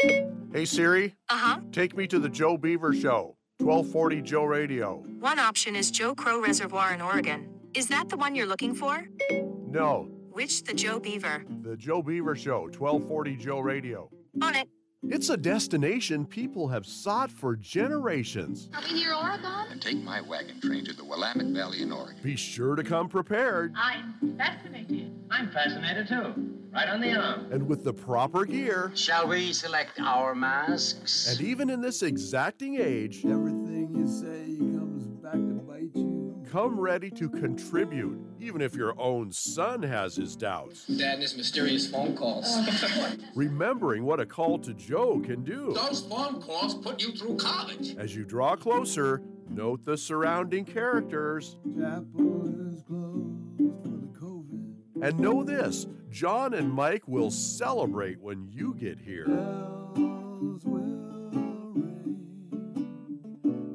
Hey Siri, Uh huh. take me to the Joe Beaver Show, 1240 Joe Radio. One option is Joe Crow Reservoir in Oregon. Is that the one you're looking for? No, Which the Joe Beaver? the Joe Beaver Show, 1240 Joe Radio. On it. It's a destination people have sought for generations. Are we near Oregon? and take my wagon train to the Willamette Valley in Oregon. Be sure to come prepared. I'm fascinated. I'm fascinated too. Right on the arm. And with the proper gear, Shall we select our masks? and even in this exacting age, Everything you say comes back to bite you. come ready to contribute, even if your own son has his doubts. Dad and his mysterious phone calls. Oh. Remembering what a call to Joe can do. Those phone calls put you through college. As you draw closer, note the surrounding characters. Chapel is closed for the COVID. And know this John and Mike will celebrate when you get here. Bells will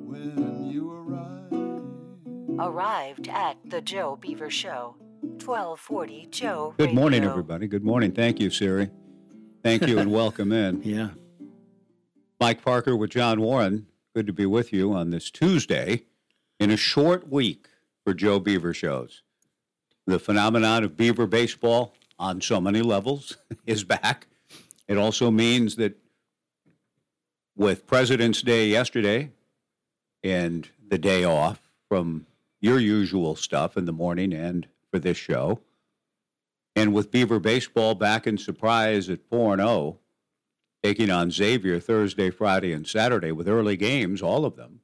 ring when you arrive. Arrived at the Joe Beaver Show. 1240 Joe. Good morning, Radio. everybody. Good morning. Thank you, Siri. Thank you and welcome in. Yeah. Mike Parker with John Warren. Good to be with you on this Tuesday in a short week for Joe Beaver shows. The phenomenon of Beaver baseball on so many levels is back. It also means that with President's Day yesterday and the day off from your usual stuff in the morning and for this show, and with Beaver baseball back in surprise at 4 0, taking on Xavier Thursday, Friday, and Saturday with early games, all of them,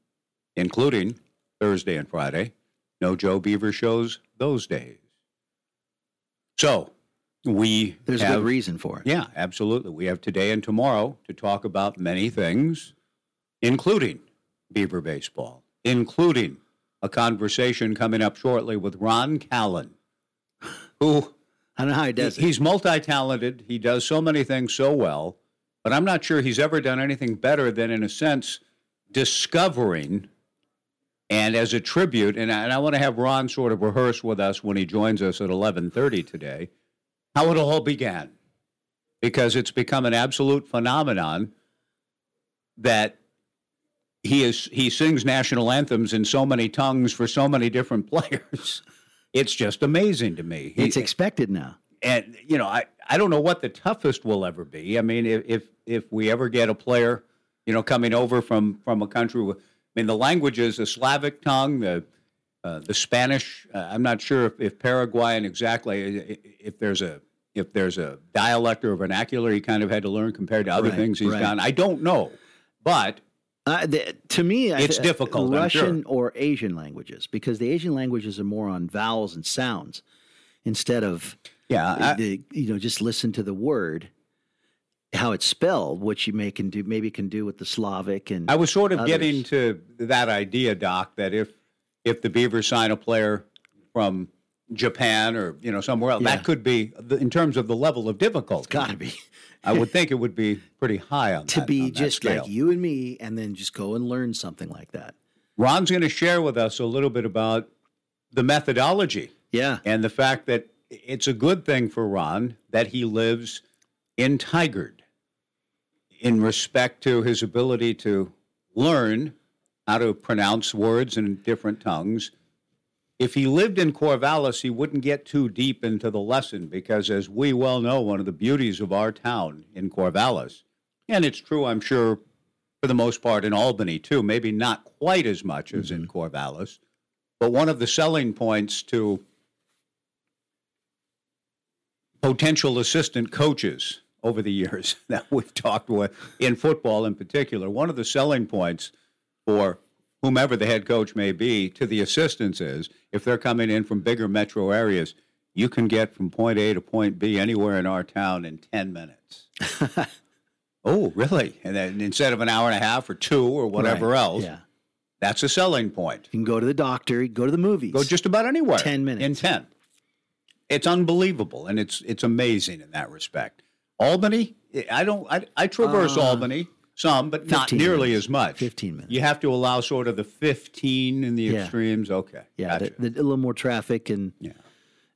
including Thursday and Friday. No Joe Beaver shows those days. So we There's a have, good reason for it. Yeah, absolutely. We have today and tomorrow to talk about many things, including Beaver baseball, including a conversation coming up shortly with Ron Callan, who I don't know how he he- does it. he's multi-talented. He does so many things so well, but I'm not sure he's ever done anything better than, in a sense, discovering. And as a tribute, and I, and I want to have Ron sort of rehearse with us when he joins us at 11:30 today, how it all began, because it's become an absolute phenomenon that he is he sings national anthems in so many tongues for so many different players. It's just amazing to me. He- It's expected now. and you know, I, I don't know what the toughest will ever be. I mean, if if, if we ever get a player, you know, coming over from from a country with, I mean, the languages, the Slavic tongue, the uh, the Spanish. Uh, I'm not sure if, if Paraguayan exactly. If there's a if there's a dialect or vernacular he kind of had to learn compared to other Right, things he's right. done. I don't know, but Uh, the, to me, I- It's difficult, I'm Russian sure. or Asian languages, because the Asian languages are more on vowels and sounds instead of yeah, I- the, you know just listen to the word, how it's spelled, which you may can do maybe can do with the Slavic and I was sort of others. getting to that idea, Doc, that if if the Beavers sign a player from Japan or you know somewhere else, Yeah. that could be the- in terms of the level of difficulty. got to be I would think it would be pretty high on to that- be on just like you and me, and then just go and learn something like that. Ron's going to share with us a little bit about the methodology Yeah, and the fact that it's a good thing for Ron that he lives in Tigard in respect to his ability to learn how to pronounce words in different tongues. If he lived in Corvallis, he wouldn't get too deep into the lesson because, as we well know, one of the beauties of our town in Corvallis, and it's true, I'm sure, for the most part in Albany too, maybe not quite as much as in mm-hmm. Corvallis, but one of the selling points to potential assistant coaches over the years that we've talked with in football in particular. One of the selling points for whomever the head coach may be to the assistants is if they're coming in from bigger metro areas, you can get from point A to point B anywhere in our town in 10 minutes. oh, really? And then instead of an hour and a half or two or whatever Right, else, Yeah, that's a selling point. you can go to the doctor, you can go to the movies. Go just about anywhere. 10 minutes. In 10. It's unbelievable and it's it's amazing in that respect. Albany, I don't I, I traverse Uh, Albany some, but not nearly minutes. as much. 15 minutes. You have to allow sort of the 15 in the Yeah. extremes. Okay. Yeah, Gotcha. the, the, a little more traffic and Yeah.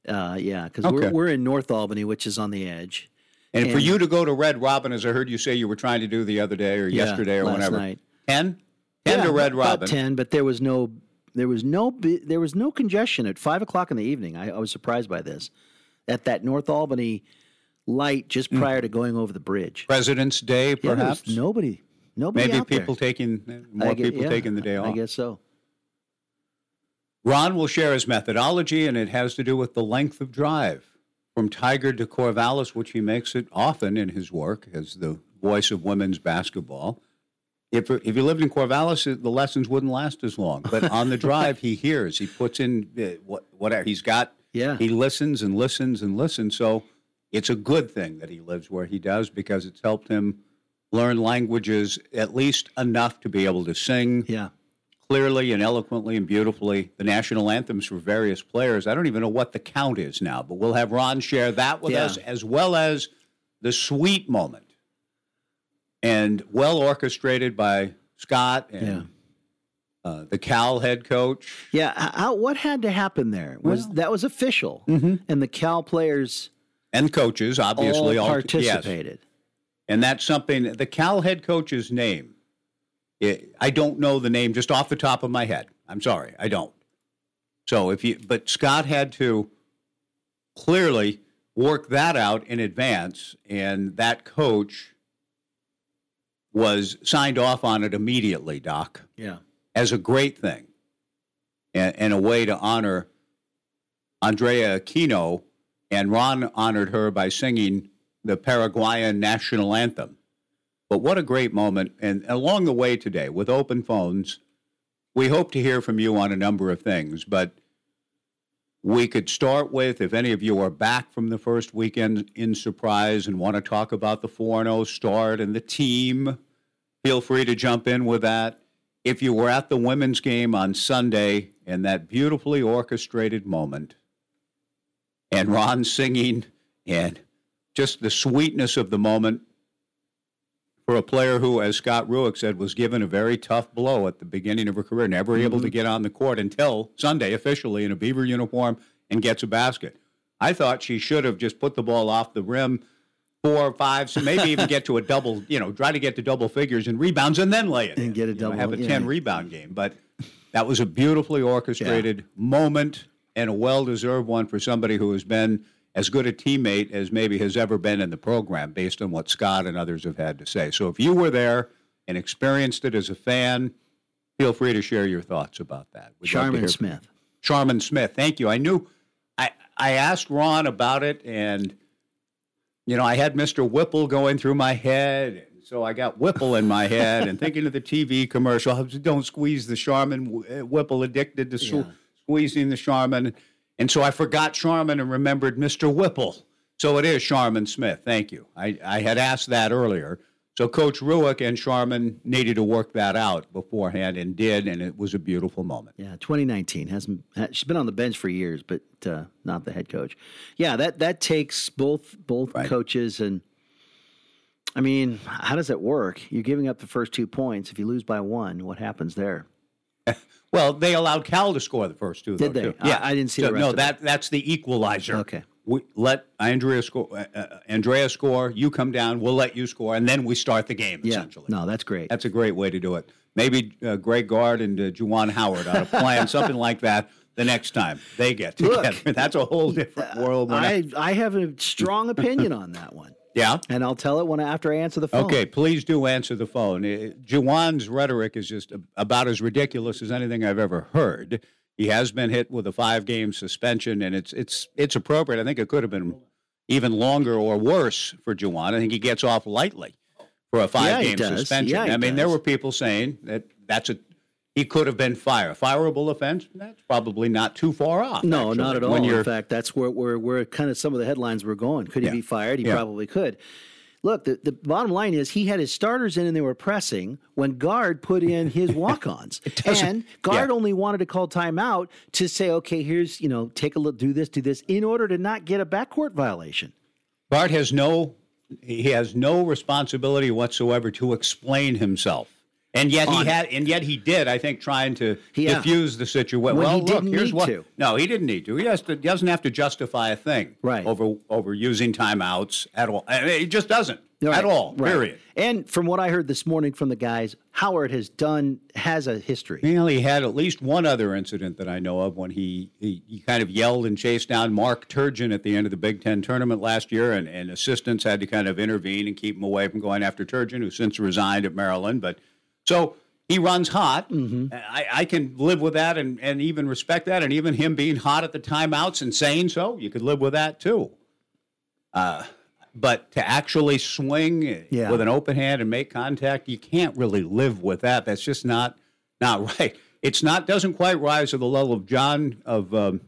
uh, yeah, because Okay. we're we're in North Albany, which is on the edge, And, for you to go to Red Robin, as I heard you say you were trying to do the other day or Yeah, yesterday or last whenever, night. 10? 10 Yeah, to Red Robin. ten, but there was no there was no there was no congestion at five o'clock in the evening. I, I was surprised by this at that North Albany light just Hmm. prior to going over the bridge. President's Day, Yeah, perhaps? nobody, nobody. Maybe out there. people taking, I more gue- people yeah, taking the day off. I off. guess so. Ron will share his methodology, and it has to do with the length of drive from Tigard to Corvallis, which he makes it often in his work as the voice of women's basketball. If, if he lived in Corvallis, it- the lessons wouldn't last as long. But on the drive, he hears, he puts in uh, what, whatever. He's got, Yeah. he listens and listens and listens. So it's a good thing that he lives where he does because it's helped him learn languages at least enough to be able to sing Yeah. clearly and eloquently and beautifully the national anthems for various players. I don't even know what the count is now, but we'll have Ron share that with Yeah. us as well as the sweet moment and well orchestrated by Scott and uh, the Cal head coach. Yeah, how, what had to happen there was that was official, Mm-hmm. and the Cal players And coaches, obviously, all yes. participated. And that's something, the Cal head coach's name, it, I don't know the name just off the top of my head. I'm sorry, I don't. So if you, but Scott had to clearly work that out in advance, and that coach was signed off on it immediately, Doc, Yeah, as a great thing and, and a way to honor Andrea Aquino. And Ron honored her by singing the Paraguayan national anthem. But what a great moment. And along the way today, with open phones, we hope to hear from you on a number of things. But we could start with if any of you are back from the first weekend in surprise and want to talk about the 4 0 start and the team, feel free to jump in with that. If you were at the women's game on Sunday and that beautifully orchestrated moment, and Ron singing, and just the sweetness of the moment for a player who, as Scott Rueck said, was given a very tough blow at the beginning of her career, never able to mm-hmm. get on the court until Sunday officially in a Beaver uniform and gets a basket. I thought she should have just put the ball off the rim four or five, so maybe even get to a double, you know, try to get to double figures and rebounds and then lay it And in. get a You know, double, have a yeah. 10 rebound game. But that was a beautifully orchestrated moment and a well deserved one for somebody who has been as good a teammate as maybe has ever been in the program, based on what Scott and others have had to say. So if you were there and experienced it as a fan, feel free to share your thoughts about that. We'd Charmin Smith. Charmin Smith. Thank you. I knew I I asked Ron about it and you know, I had Mr. Whipple going through my head. So I got Whipple in my head and thinking of the TV commercial. Don't squeeze the Charmin. uh, Whipple addicted to Yeah. Squeezing the Charmin. And so I forgot Charmin and remembered Mr. Whipple. So it is Charmin Smith. Thank you. I, I had asked that earlier. So Coach Rueck and Charmin needed to work that out beforehand and did, and it was a beautiful moment. Yeah, 2019 hasn't. She's been on the bench for years, but uh, not the head coach. Yeah, that that takes both both Right. coaches and. I mean, how does it work? You're giving up the first two points. If you lose by one, what happens there? Well, they allowed Cal to score the first two. Did though, they? Too. Yeah, I didn't see So, the rest No, that that's the equalizer. Okay. We let Andrea score. Uh, uh, Andrea score. You come down. We'll let you score, and then we start the game. Yeah, Essentially, no, that's great. that's a great way to do it. Maybe uh, Greg Gard and uh, Juwan Howard on a plan, something like that. The next time they get Look, together, that's a whole different world. I I have a strong opinion on that one, yeah. and I'll tell it when after I answer the phone. Okay, please do answer the phone. Uh, Juwan's rhetoric is just about as ridiculous as anything I've ever heard. He has been hit with a five-game suspension, and it's it's it's appropriate. I think it could have been even longer or worse for Juwan. I think he gets off lightly for a five-game does. suspension. Yeah, I mean, there were people saying that that's a he could have been fired. Fireable offense? That's probably not too far off. No, actually, not at all. In fact, that's where where where kind of some of the headlines were going. Could he Yeah. be fired? He Yeah. probably could. Look, the, the bottom line is he had his starters in and they were pressing when Gard put in his walk-ons. and Gard yeah. only wanted to call timeout to say, okay, here's, you know, take a look, do this, do this, in order to not get a backcourt violation. Gard has no he has no responsibility whatsoever to explain himself. And yet he oh, had, and yet he did. I think trying to Yeah. diffuse the situation. Well, he look, didn't here's need what. to. No, he didn't need to. He has to. He doesn't have to justify a thing. Right. Over over using timeouts at all. I mean, he just doesn't Right, at all. right. Period. And from what I heard this morning from the guys, Howard has done has a history. Well, he had at least one other incident that I know of when he, he, he kind of yelled and chased down Mark Turgeon at the end of the Big Ten tournament last year, and, and assistants had to kind of intervene and keep him away from going after Turgeon, who since resigned at Maryland. But so he runs hot. Mm-hmm. I, I can live with that and, and even respect that, and even him being hot at the timeouts and saying so, you could live with that too. Uh, but to actually swing Yeah. with an open hand and make contact, you can't really live with that. That's just not not right. It's not doesn't quite rise to the level of John of um,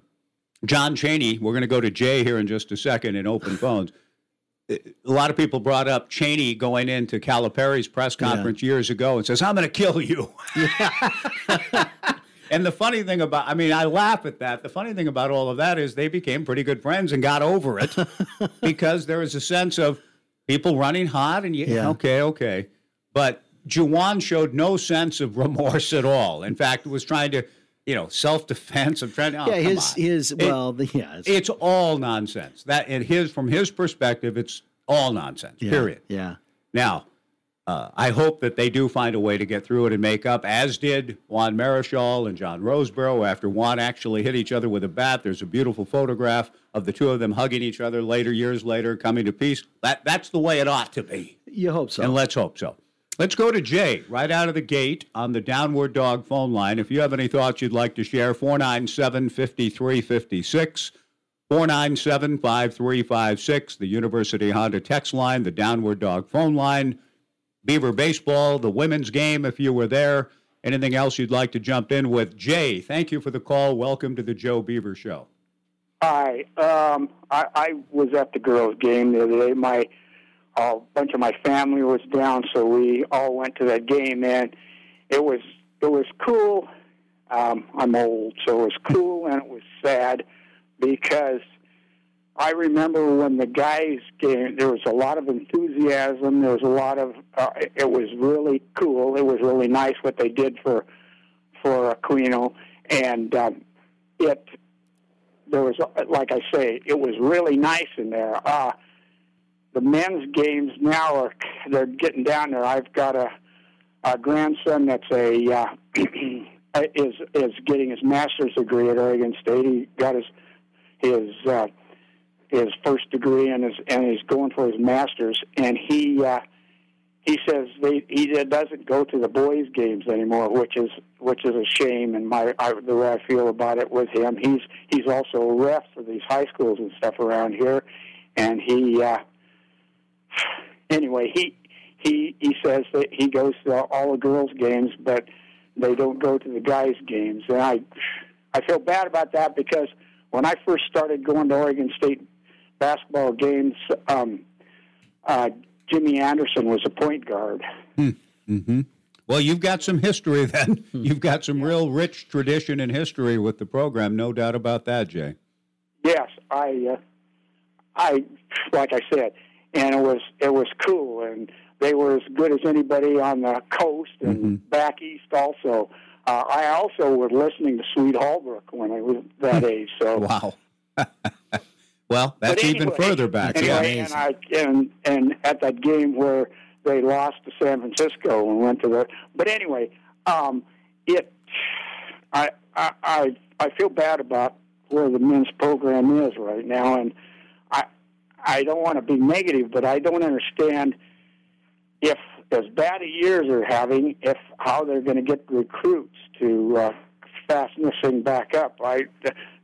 John Cheney. We're going to go to Jay here in just a second in open phones. A lot of people brought up Cheney going into Calipari's press conference years ago and says, "I'm going to kill you." and the funny thing about, I mean, I laugh at that. The funny thing about all of that is they became pretty good friends and got over it because there was a sense of people running hot and you, Yeah. okay, okay. But Juwan showed no sense of remorse at all. In fact, was trying to, you know, self defense. I'm trying to, oh, yeah, his his It- well, yeah, it's, it's all nonsense. That and his from his perspective, it's all nonsense. yeah, Period. Yeah, Now, uh, I hope that they do find a way to get through it and make up, as did Juan Marichal and John Roseboro after Juan actually hit each other with a bat. There's a beautiful photograph of the two of them hugging each other later, years later, coming to peace. That that's the way it ought to be. you hope so. And let's hope so. Let's go to Jay right out of the gate on the Downward Dog phone line. If you have any thoughts you'd like to share, 497 5356, 497 5356, the University Honda text line, the Downward Dog phone line, Beaver Baseball, the women's game, if you were there. Anything else you'd like to jump in with? Jay, thank you for the call. Welcome to the Joe Beaver Show. Hi. Um, I, I was at the girls' game the other day. My a bunch of my family was down, so we all went to that game, and it was it was cool. Um, I'm old, so it was cool and it was sad because I remember when the guys came. There was a lot of enthusiasm. There was a lot of. Uh, it was really cool. It was really nice what they did for for Aquino, and um, it there was, like I say, it was really nice in there. Uh, the men's games now are they're getting down there. I've got a, a grandson that's a uh, is is getting his master's degree at Oregon State. He got his his uh, his first degree and is and he's going for his master's. And he uh, he says they, he doesn't go to the boys' games anymore, which is which is a shame. And my I, the way I feel about it with him, he's he's also a ref for these high schools and stuff around here, and he uh, anyway he he he says that he goes to all the girls' games, but they don't go to the guys' games, and I I feel bad about that because when I first started going to Oregon State basketball games. Um, uh, Jimmy Anderson was a point guard. Mm-hmm. Well, you've got some history then. You've got some real rich tradition and history with the program, no doubt about that, Jay. Yes, I, uh, I, like I said, and it was it was cool, and they were as good as anybody on the coast and Mm-hmm. back east also. Uh, I also was listening to Swede Halbrook when I was that age. So Wow. well, that's But even further back. Anyway, yeah. and I and and at that game where they lost to San Francisco and went to the. But anyway, um, it. I I I I feel bad about where the men's program is right now, and I don't want to be negative, but I don't understand if as bad a year they're having, if how they're going to get recruits to uh, fasten this thing back up. right?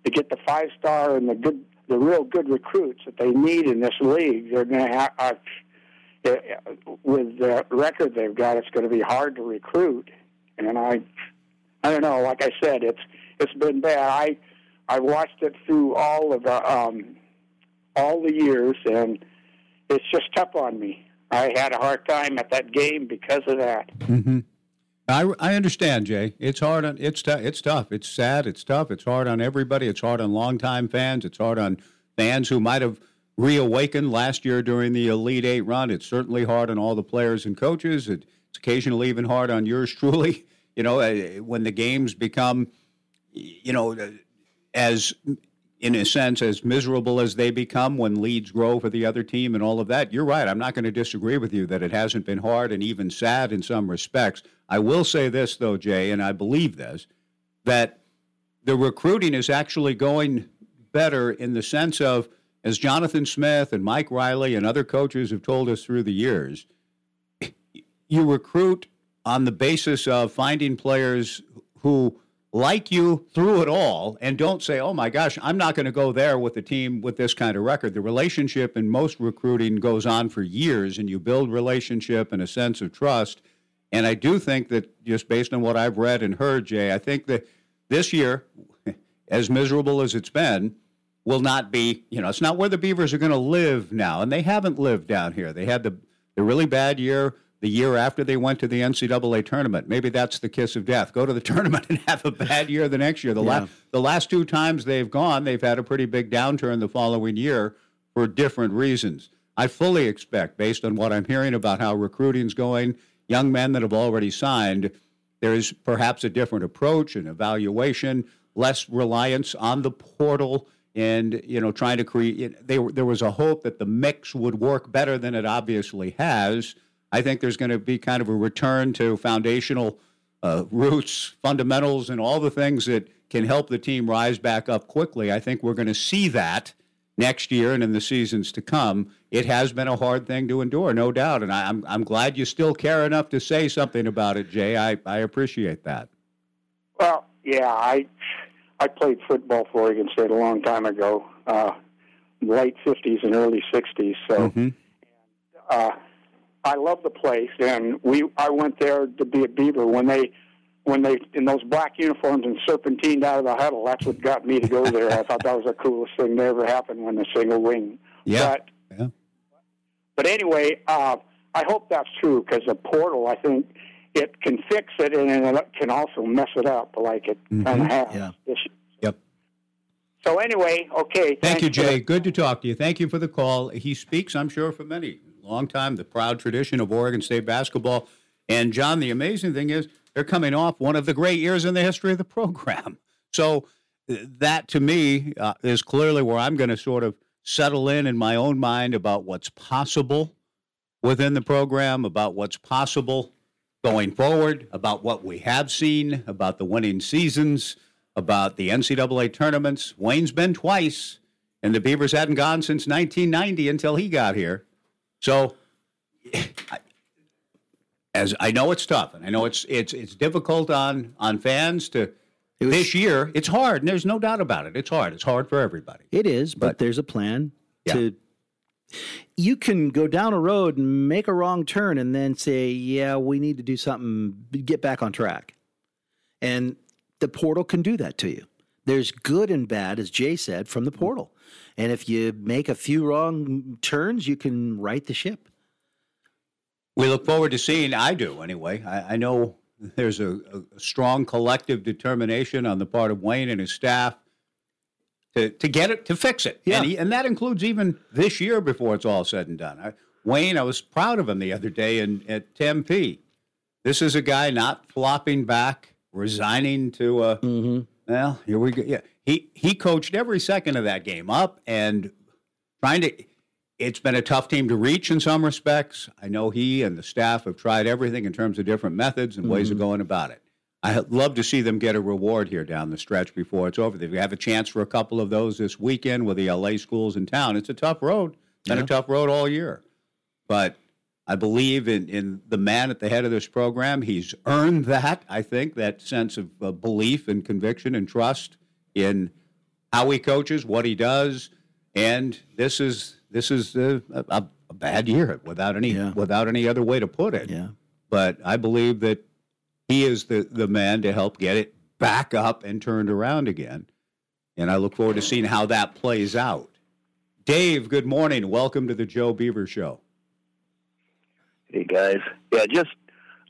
to get the five star and the good, the real good recruits that they need in this league. They're going to have. Uh, uh, with the record they've got, it's going to be hard to recruit. And I, I don't know. Like I said, it's it's been bad. I I watched it through all of the um, all the years, and it's just tough on me. I had a hard time at that game because of that. Mm-hmm. I, I understand, Jay. It's hard on it's tou- it's tough. It's sad. It's tough. It's hard on everybody. It's hard on longtime fans. It's hard on fans who might have reawakened last year during the Elite Eight run. It's certainly hard on all the players and coaches. It's occasionally even hard on yours truly. You know, uh, when the games become, you know, uh, as in a sense as miserable as they become when leads grow for the other team and all of that. You're right. I'm not going to disagree with you that it hasn't been hard and even sad in some respects. I will say this though, Jay, and I believe this, that the recruiting is actually going better in the sense of as Jonathan Smith and Mike Riley and other coaches have told us through the years, you recruit on the basis of finding players who like you through it all and don't say, oh my gosh, I'm not going to go there with a team with this kind of record. The relationship in most recruiting goes on for years and you build relationship and a sense of trust. And I do think that just based on what I've read and heard, Jay, I think that this year, as miserable as it's been, will not be, you know, it's not where the Beavers are going to live now. And they haven't lived down here. They had the, the really bad year the year after they went to the NCAA tournament. Maybe that's the kiss of death. Go to the tournament and have a bad year the next year. The, yeah. la- the last two times they've gone, they've had a pretty big downturn the following year for different reasons. I fully expect, based on what I'm hearing about how recruiting's going, young men that have already signed, there is perhaps a different approach and evaluation, less reliance on the portal and you know trying to create they, there was a hope that the mix would work better than it obviously has I think there's going to be kind of a return to foundational uh, roots, fundamentals, and all the things that can help the team rise back up quickly. I think we're going to see that next year and in the seasons to come. It has been a hard thing to endure, no doubt, and I, am I'm, I'm glad you still care enough to say something about it, Jay. I, I appreciate that. Well, yeah, I I played football for Oregon State a long time ago, uh, late '50s and early '60s. So. Mm-hmm. Uh, I love the place, and we I went there to be a Beaver when they when they in those black uniforms and serpentined out of the huddle. That's what got me to go there. I thought that was the coolest thing that ever happened when the single wing. Yeah. But, yeah. but anyway, uh, I hope that's true because the portal, I think it can fix it and it can also mess it up like it mm-hmm. kind of has. Yeah. Yep. So anyway, okay. Thank you, Jay. Good to talk to you. Thank you for the call. He speaks, I'm sure, for many long time, the proud tradition of Oregon State basketball. And John, the amazing thing is they're coming off one of the great years in the history of the program. So that to me uh, is clearly where I'm going to sort of settle in in my own mind about what's possible within the program, about what's possible going forward, about what we have seen, about the winning seasons, about the NCAA tournaments. Wayne's been twice, and the Beavers hadn't gone since 1990 until he got here. So, as I know it's tough, and I know it's it's it's difficult on on fans to. Was, this year, it's hard, and there's no doubt about it. It's hard. It's hard for everybody. It is, but, but there's a plan yeah. to. You can go down a road and make a wrong turn, and then say, "Yeah, we need to do something. Get back on track." And the portal can do that to you. There's good and bad, as Jay said, from the mm-hmm. portal. And if you make a few wrong turns, you can right the ship. We look forward to seeing, I do anyway. I, I know there's a, a, strong collective determination on the part of Wayne and his staff to, to get it, to fix it. Yeah. And, he, and that includes even this year before it's all said and done. I, Wayne, I was proud of him the other day in, at Tempe. This is a guy not flopping back, resigning to a, mm-hmm. Well, here we go. Yeah he he coached every second of that game up and trying to it's been a tough team to reach in some respects. I know he and the staff have tried everything in terms of different methods and ways mm-hmm. of going about it. I love to see them get a reward here down the stretch before it's over. They have a chance for a couple of those this weekend with the LA schools in town. It's a tough road. It's been yeah. a tough road all year. But I believe in, in the man at the head of this program. He's earned that, I think, that sense of uh, belief and conviction and trust in how he coaches, what he does, and this is this is a, a, a bad year without any yeah. without any other way to put it. Yeah. But I believe that he is the the man to help get it back up and turned around again, and I look forward to seeing how that plays out. Dave, good morning. Welcome to the Joe Beaver Show. Hey guys, yeah, just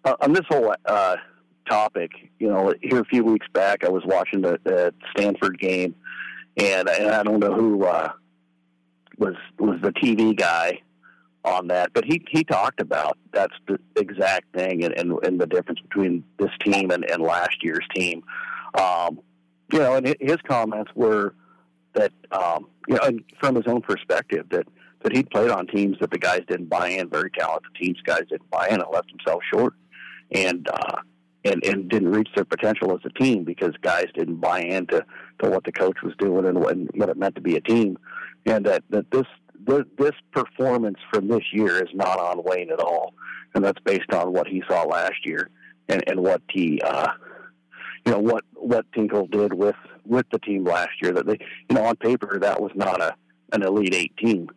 uh, on this whole uh, topic. You know, here a few weeks back, I was watching the, the Stanford game, and, and I don't know who uh, was was the TV guy on that, but he he talked about that's the exact thing and, and, and the difference between this team and, and last year's team. Um, you know, and his comments were that um, you know, and from his own perspective, that that he played on teams that the guys didn't buy in, very talented teams, guys didn't buy in and left themselves short, and uh, and and didn't reach their potential as a team because guys didn't buy into to what the coach was doing and what, and what it meant to be a team, and that that this this, this performance from this year is not on Wayne at all, and that's based on what he saw last year and, and what he, uh, you know, what what Tinkle did with with the team last year. That they, you know, on paper that was not a an elite eight team,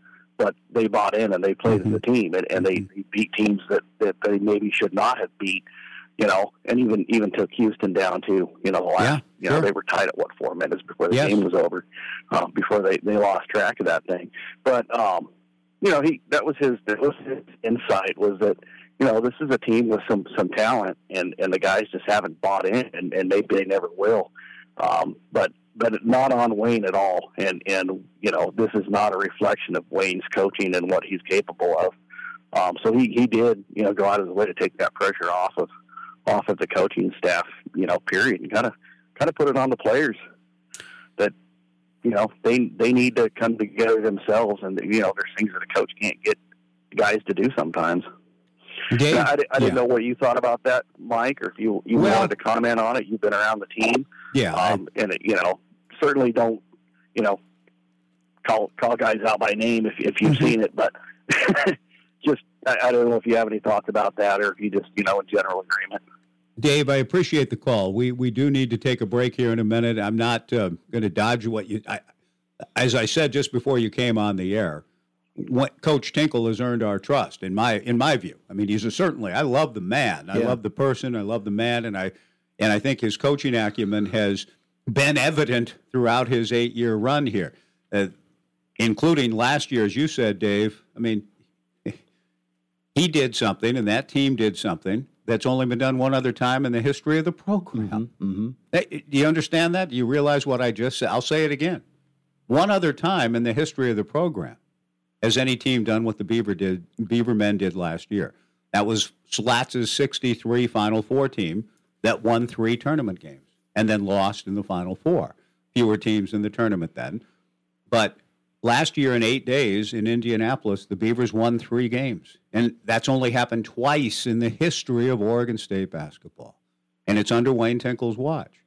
but they bought in and they played mm-hmm. as a team, and, and they, they beat teams that that they maybe should not have beat you know, and even even took Houston down to you know the last. Yeah, you know, they were tied at what four minutes before the yes. game was over, uh, before they they lost track of that thing. But um, you know, he that was his that was his insight was that you know this is a team with some some talent, and and the guys just haven't bought in, and, and maybe they never will. Um, but but not on Wayne at all, and and you know this is not a reflection of Wayne's coaching and what he's capable of. Um, so he, he did, you know, go out of his way to take that pressure off of off of the coaching staff, you know, period, and kind of kind of put it on the players that you know they they need to come together themselves, and you know, there's things that a coach can't get guys to do sometimes. Dave, I, I, didn't know what you thought about that, Mike, or if you you well, wanted to comment on it. You've been around the team, yeah, um, I, and you know, certainly don't you know call call guys out by name if if you've mm-hmm. seen it, but just I, I, don't know if you have any thoughts about that, or if you just you know in general agreement. Dave, I appreciate the call. We we do need to take a break here in a minute. I'm not uh, going to dodge what you. I, as I said just before you came on the air, what, Coach Tinkle has earned our trust in my in my view. I mean, he's a certainly. I love the man. I yeah. love the person. I love the man, and I and I think his coaching acumen has been evident throughout his eight year run here, uh, including last year, as you said, Dave. I mean, he did something, and that team did something that's only been done one other time in the history of the program. Mm-hmm, mm-hmm. Hey, do you understand that? Do you realize what I just said? I'll say it again. One other time in the history of the program has any team done what the Beaver did, Beaver men did last year. That was Slats' 63 Final Four team that won three tournament games and then lost in the Final Four. Fewer teams in the tournament then. But last year in eight days in Indianapolis, the Beavers won three games. And that's only happened twice in the history of Oregon State basketball. And it's under Wayne Tinkle's watch.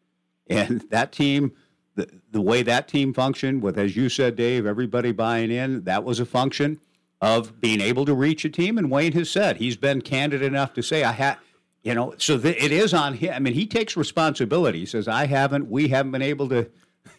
And that team, the, the way that team functioned, with, as you said, Dave, everybody buying in, that was a function of being able to reach a team. And Wayne has said he's been candid enough to say, I had. You know, so th- it is on him. I mean, he takes responsibility. He says, I haven't, we haven't been able to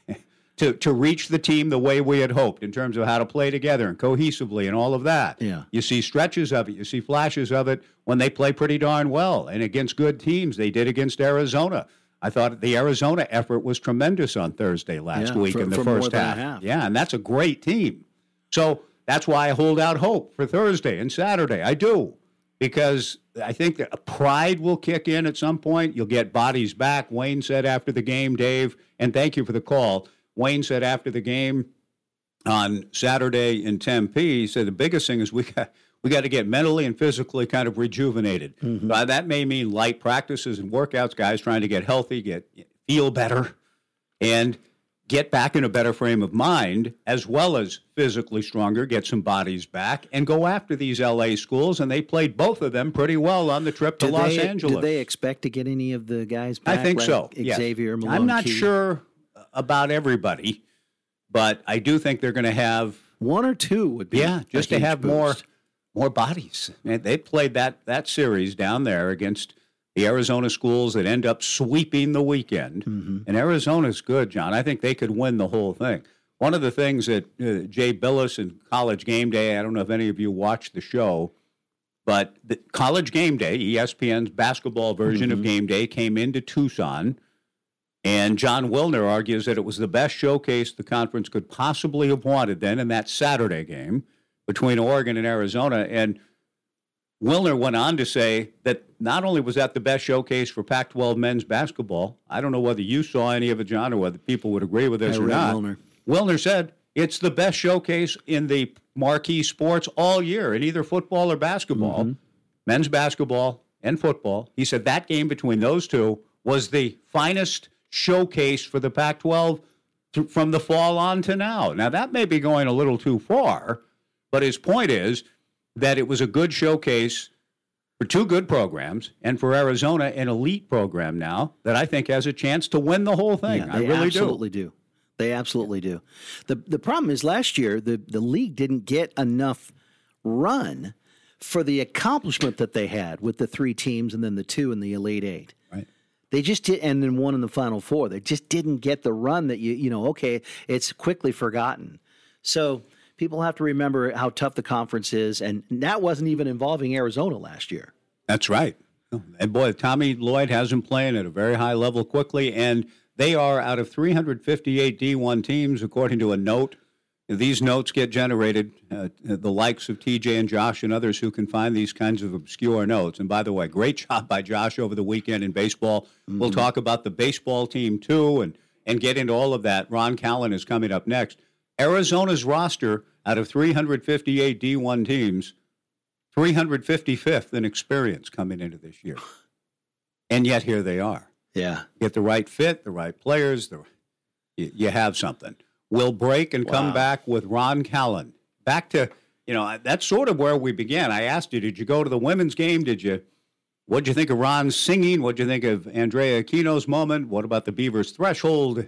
to, to reach the team the way we had hoped in terms of how to play together and cohesively and all of that. Yeah. You see stretches of it, you see flashes of it when they play pretty darn well and against good teams. They did against Arizona. I thought the Arizona effort was tremendous on Thursday last yeah, week for, in the first half. half. Yeah, and that's a great team. So that's why I hold out hope for Thursday and Saturday. I do. Because I think that pride will kick in at some point. You'll get bodies back. Wayne said after the game, Dave, and thank you for the call Wayne said after the game on Saturday in Tempe, he said the biggest thing is we got we got to get mentally and physically kind of rejuvenated. Mm-hmm. Uh, that may mean light practices and workouts, guys trying to get healthy, get feel better, and get back in a better frame of mind, as well as physically stronger, get some bodies back, and go after these LA schools. And they played both of them pretty well on the trip to did Los they, Angeles. Did they expect to get any of the guys back? I think like so. Xavier, yes. Malone, I'm not Key? sure about everybody, but I do think they're going to have one or two would be yeah, just to have boost. more more bodies. And they played that that series down there against the Arizona schools that end up sweeping the weekend. Mm-hmm. And Arizona's good, John. I think they could win the whole thing. One of the things that uh, Jay Bilas and College Game Day, I don't know if any of you watched the show, but the College Game Day, ESPN's basketball version Mm-hmm. of Game Day, came into Tucson and Jon Wilner argues that it was the best showcase the conference could possibly have wanted then in that Saturday game between Oregon and Arizona. And Wilner went on to say that not only was that the best showcase for Pac 12 men's basketball, I don't know whether you saw any of it, John, or whether people would agree with this I or not. Wilner. Wilner said It's the best showcase in the marquee sports all year in either football or basketball, Mm-hmm. men's basketball and football. He said that game between those two was the finest showcase for the Pac 12 from the fall on to now. Now, that may be going a little too far, but his point is that it was a good showcase for two good programs and for Arizona, an elite program now that I think has a chance to win the whole thing. Yeah, I really absolutely do. They absolutely do. The the problem is last year the, the league didn't get enough run for the accomplishment that they had with the three teams and then the two in the Elite Eight. Right. They just did and then one in the final four. They just didn't get the run that you you know, okay, it's quickly forgotten. So people have to remember how tough the conference is, and that wasn't even involving Arizona last year. That's right. And boy, Tommy Lloyd has them playing at a very high level quickly, and they are out of 358 D1 teams, according to a note. These notes get generated, uh, the likes of TJ and Josh and others who can find these kinds of obscure notes. And by the way, great job by Josh over the weekend in baseball. We'll talk about the baseball team too and, and get into all of that. Ron Callan is coming up next. Arizona's roster out of 358 D1 teams 355th in experience coming into this year. And yet here they are. Yeah. Get the right fit, the right players, the, you, you have something. We'll break and come back with Ron Callan. Back to, you know, that's sort of where we began. I asked you, did you go to the women's game? Did you, what'd you think of Ron's singing? What'd you think of Andrea Aquino's moment? What about the Beavers' threshold?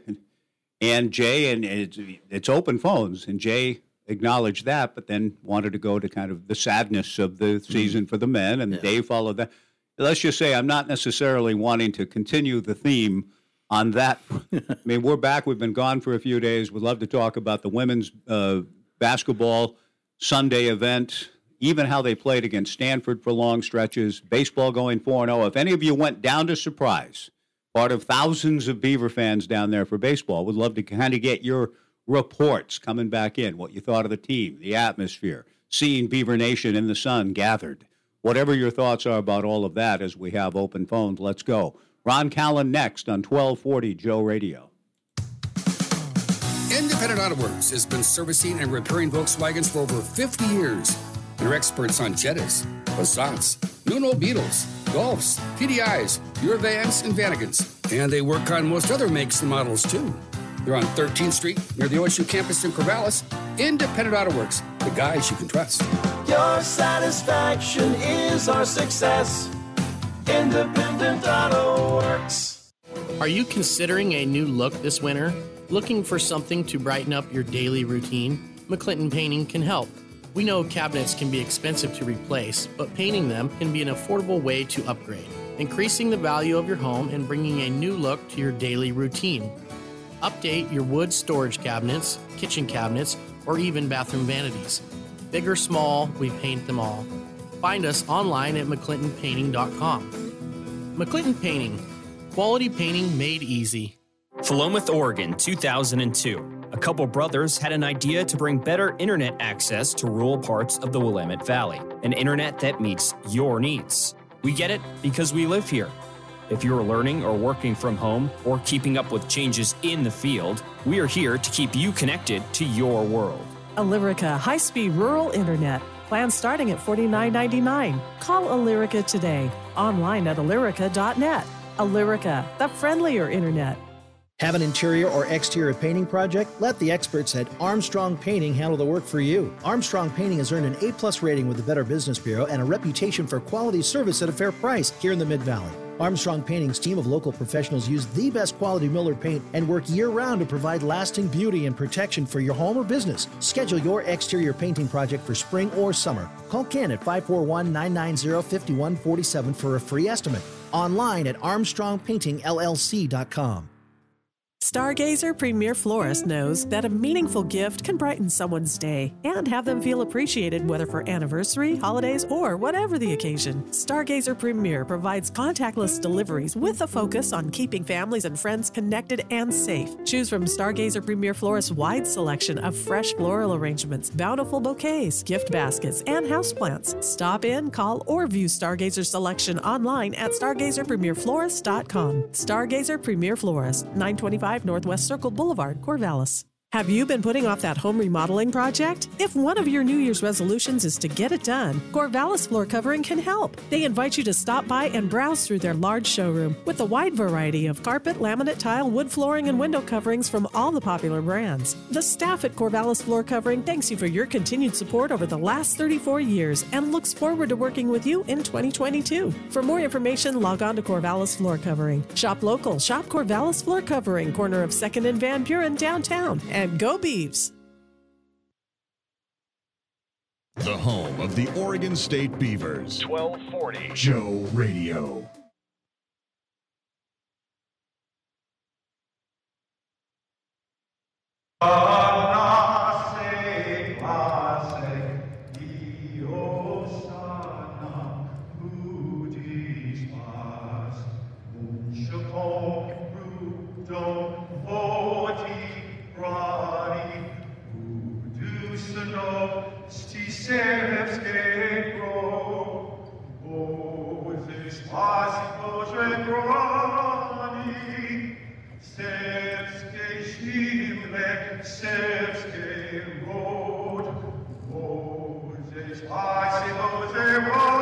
And Jay, and it's, it's open phones, and Jay acknowledged that, but then wanted to go to kind of the sadness of the season for the men, and Dave followed that. Let's just say I'm not necessarily wanting to continue the theme on that. I mean, we're back. We've been gone for a few days. We'd love to talk about the women's uh, basketball Sunday event, even how they played against Stanford for long stretches, baseball going 4 0. If any of you went down to Surprise, part of thousands of Beaver fans down there for baseball, would love to kind of get your reports coming back in, what you thought of the team, the atmosphere, seeing Beaver Nation in the sun gathered. Whatever your thoughts are about all of that as we have open phones, let's go. Ron Callan next on 1240 Joe Radio. Independent Auto Works has been servicing and repairing Volkswagens for over 50 years. They're experts on Jettas, Passats, Nuno Beetles, Golfs, TDIs, your vans, and Vanagons. And they work on most other makes and models too. They're on 13th Street near the OSU campus in Corvallis. Independent Auto Works, the guys you can trust. Your satisfaction is our success. Independent Auto Works. Are you considering a new look this winter? Looking for something to brighten up your daily routine? McClinton Painting can help. We know cabinets can be expensive to replace, but painting them can be an affordable way to upgrade, increasing the value of your home and bringing a new look to your daily routine. Update your wood storage cabinets, kitchen cabinets, or even bathroom vanities. Big or small, we paint them all. Find us online at mcclintonpainting.com. McClinton Painting, quality painting made easy. Philomath, Oregon, 2002. A couple brothers had an idea to bring better internet access to rural parts of the Willamette Valley, an internet that meets your needs. We get it because we live here. If you're learning or working from home or keeping up with changes in the field, we are here to keep you connected to your world. Alyrica high speed rural internet. Plans starting at $49.99. Call Alyrica today. Online at alyrica.net. Alyrica, the friendlier internet. Have an interior or exterior painting project? Let the experts at Armstrong Painting handle the work for you. Armstrong Painting has earned an A-plus rating with the Better Business Bureau and a reputation for quality service at a fair price here in the Mid-Valley. Armstrong Painting's team of local professionals use the best quality Miller paint and work year-round to provide lasting beauty and protection for your home or business. Schedule your exterior painting project for spring or summer. Call Ken at 541-990-5147 for a free estimate. Online at armstrongpaintingllc.com. Stargazer Premier Florist knows that a meaningful gift can brighten someone's day and have them feel appreciated, whether for anniversary, holidays, or whatever the occasion. Stargazer Premier provides contactless deliveries with a focus on keeping families and friends connected and safe. Choose from Stargazer Premier Florist's wide selection of fresh floral arrangements, bountiful bouquets, gift baskets, and houseplants. Stop in, call, or view Stargazer's selection online at stargazerpremierflorist.com. Stargazer Premier Florist, 925 Northwest Circle Boulevard, Corvallis. Have you been putting off that home remodeling project? If one of your New Year's resolutions is to get it done, Corvallis Floor Covering can help. They invite you to stop by and browse through their large showroom with a wide variety of carpet, laminate tile, wood flooring, and window coverings from all the popular brands. The staff at Corvallis Floor Covering thanks you for your continued support over the last 34 years and looks forward to working with you in 2022. For more information, log on to Corvallis Floor Covering. Shop local, shop Corvallis Floor Covering, corner of 2nd and Van Buren downtown and go Beavs! The home of the Oregon State Beavers. 1240 Joe Radio. Uh, Moses, I say Moses,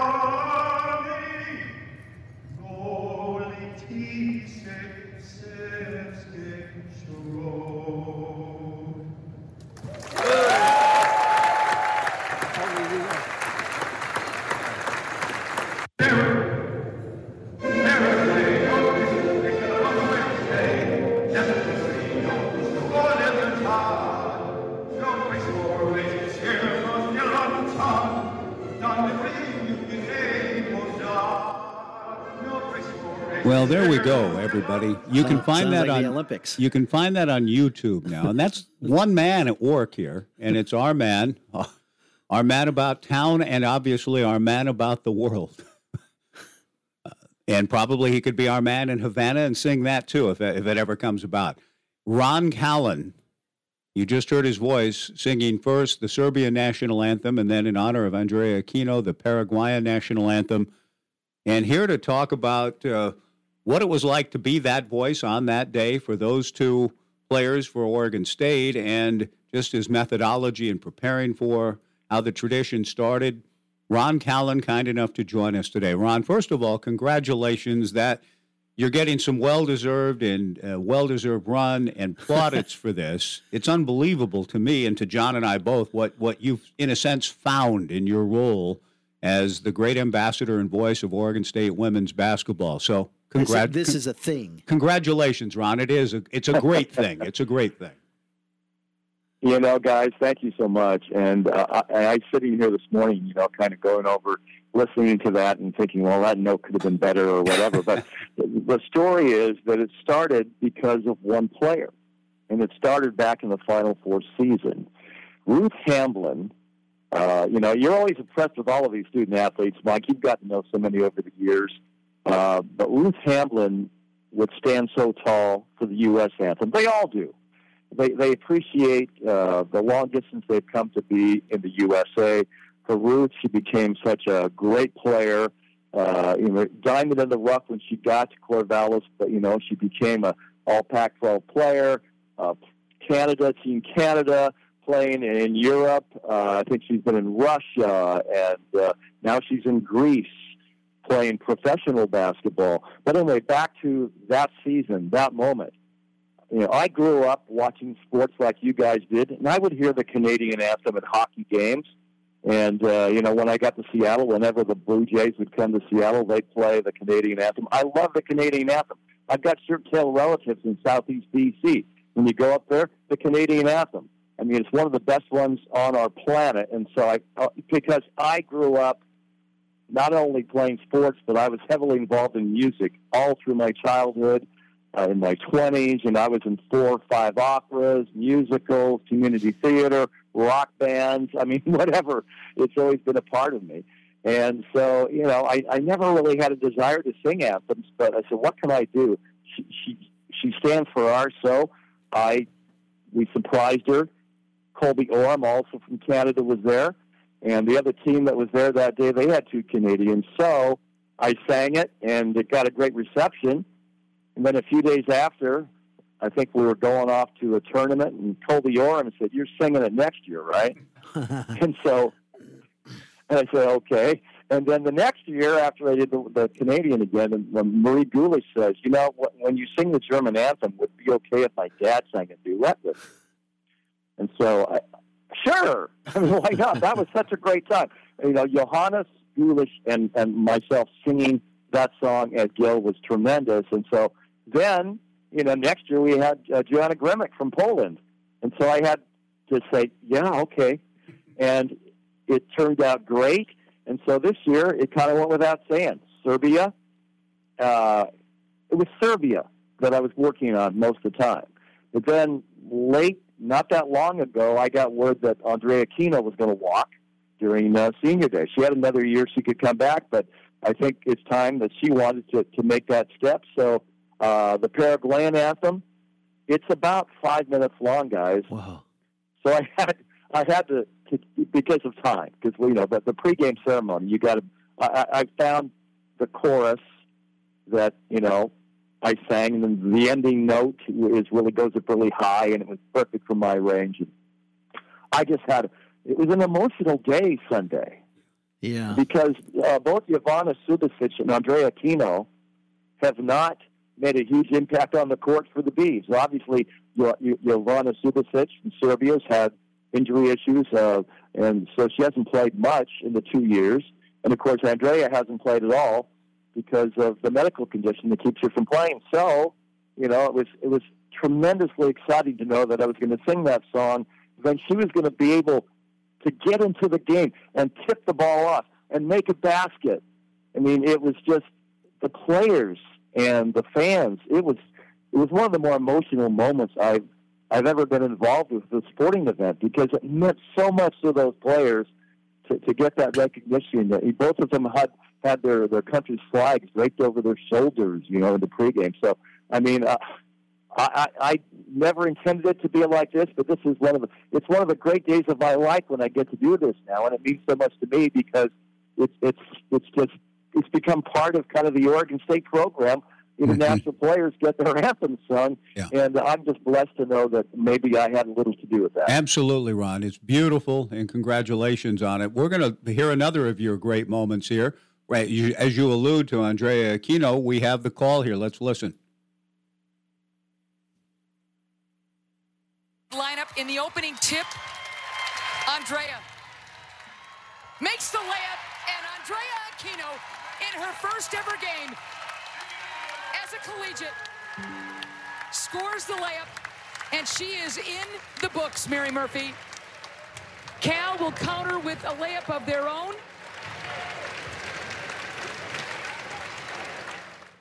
Well, there we go, everybody. You can find that like on the Olympics. You can find that on YouTube now, and that's one man at work here, and it's our man, our man about town, and obviously our man about the world. Uh, and probably he could be our man in Havana and sing that too, if if it ever comes about. Ron Callan, you just heard his voice singing first the Serbian national anthem, and then in honor of Andrea Aquino, the Paraguayan national anthem. And here to talk about uh, what it was like to be that voice on that day for those two players for Oregon State and just his methodology in preparing for how the tradition started. Ron Callan, kind enough to join us today. Ron, first of all, congratulations that you're getting some well-deserved and uh, well-deserved run and plaudits for this. It's unbelievable to me and to John and I both what what you've in a sense found in your role as the great ambassador and voice of Oregon State women's basketball. So, This, congrat- this is a thing. congratulations, Ron. It is a, it's a great thing. It's a great thing. You know, guys, thank you so much. And uh, I, I sitting here this morning, you know, kind of going over, listening to that and thinking, well, that note could have been better or whatever. but the, the story is that it started because of one player, and it started back in the Final Four season. Ruth Hamblin. Uh, you know, you're always impressed with all of these student athletes, Mike. You've gotten to know so many over the years. Uh, but Ruth Hamblin would stand so tall for the U.S. anthem. They all do they they appreciate uh, the long distance they've come to be in the USA. For Ruth, she became such a great player. Uh, you know, diamond in the rough when she got to Corvallis, but you know she became a All Pac-12 player. Uh, Canada, Team Canada, playing in Europe. Uh, I think she's been in Russia, and uh, now she's in Greece playing professional basketball. But anyway, back to that season, that moment you know, I grew up watching sports like you guys did, and I would hear the Canadian anthem at hockey games. And uh, you know, when I got to Seattle, whenever the Blue Jays would come to Seattle, they'd play the Canadian anthem. I love the Canadian anthem. I've got shirt-tail relatives in Southeast BC. When you go up there, the Canadian anthem. I mean, it's one of the best ones on our planet. And so, I uh, because I grew up not only playing sports, but I was heavily involved in music all through my childhood uh, in my 20s, and I was in four or five operas, musicals, community theater, rock bands. I mean, whatever. It's always been a part of me. And so, you know, I, I never really had a desire to sing anthems, but I said, what can I do? She, she, she stands for our, so I, we surprised her. Colby Orm, also from Canada, was there. And the other team that was there that day, they had two Canadians. So I sang it, and it got a great reception. And then a few days after, I think we were going off to a tournament, and told the Orem and said, "You're singing it next year, right?" and so, and I said, "Okay." And then the next year, after I did the, the Canadian again, and when Marie Gülich says, "You know, when you sing the German anthem, would it be okay if my dad sang a duet with?" Me? And so, I, sure, I mean, why not? That was such a great time. You know, Johannes Gülich and and myself singing that song at Gill was tremendous. And so then, you know, next year we had uh, Joanna Grymek from Poland, and so I had to say, yeah, okay, and it turned out great. And so this year it kind of went without saying. Serbia, uh, it was Serbia that I was working on most of the time. But then late, not that long ago, I got word that Andrea Aquino was going to walk during uh, senior day. She had another year she could come back, but I think it's time that she wanted to, to make that step. So uh, the Paraguayan anthem, it's about five minutes long, guys. Wow. So I had I had to, to because of time, because you know the, the pregame ceremony. You got to. I, I found the chorus that you know I sang, and then the ending note is really goes up really high, and it was perfect for my range. And I just had it was an emotional day Sunday. Yeah. Because uh, both Ivana Subasic and Andrea Aquino have not made a huge impact on the court for the Bees. Obviously, Ivana Subasic from Serbia's had injury issues, uh, and so she hasn't played much in the two years. And of course, Andrea hasn't played at all because of the medical condition that keeps her from playing. So, you know, it was it was tremendously exciting to know that I was going to sing that song. Then she was going to be able to get into the game and tip the ball off and make a basket. I mean, it was just the players and the fans. It was it was one of the more emotional moments I've I've ever been involved with a sporting event because it meant so much to those players to, to get that recognition. Both of them had had their their country's flags draped over their shoulders, you know, in the pregame. So I mean, uh, I, I never intended it to be like this, but this is one of the it's one of the great days of my life when I get to do this now, and it means so much to me because it's it's it's just it's become part of kind of the Oregon State program. International mm-hmm. players get their anthem sung, yeah. and I'm just blessed to know that maybe I had a little to do with that. Absolutely, Ron. It's beautiful, and congratulations on it. We're going to hear another of your great moments here. Right, you, as you allude to Andrea Aquino, we have the call here. Let's listen. lineup in the opening tip. Andrea makes the layup, and Andrea Aquino, in her first ever game as a collegiate, scores the layup, and she is in the books, Mary Murphy. Cal will counter with a layup of their own.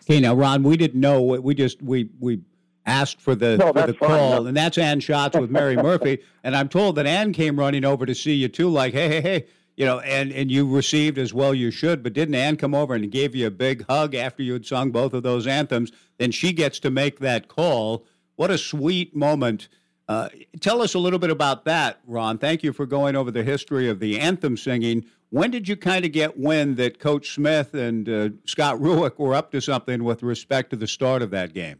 Okay, now Ron, we didn't know. We just we we asked for the no, for the fine, call, no. and that's Ann Schatz with Mary Murphy. And I'm told that Ann came running over to see you too, like, hey, hey, hey, you know, and and you received as well you should. But didn't Ann come over and give you a big hug after you had sung both of those anthems? Then she gets to make that call. What a sweet moment. Uh, tell us a little bit about that, Ron. Thank you for going over the history of the anthem singing. When did you kind of get wind that Coach Smith and uh, Scott Rueck were up to something with respect to the start of that game?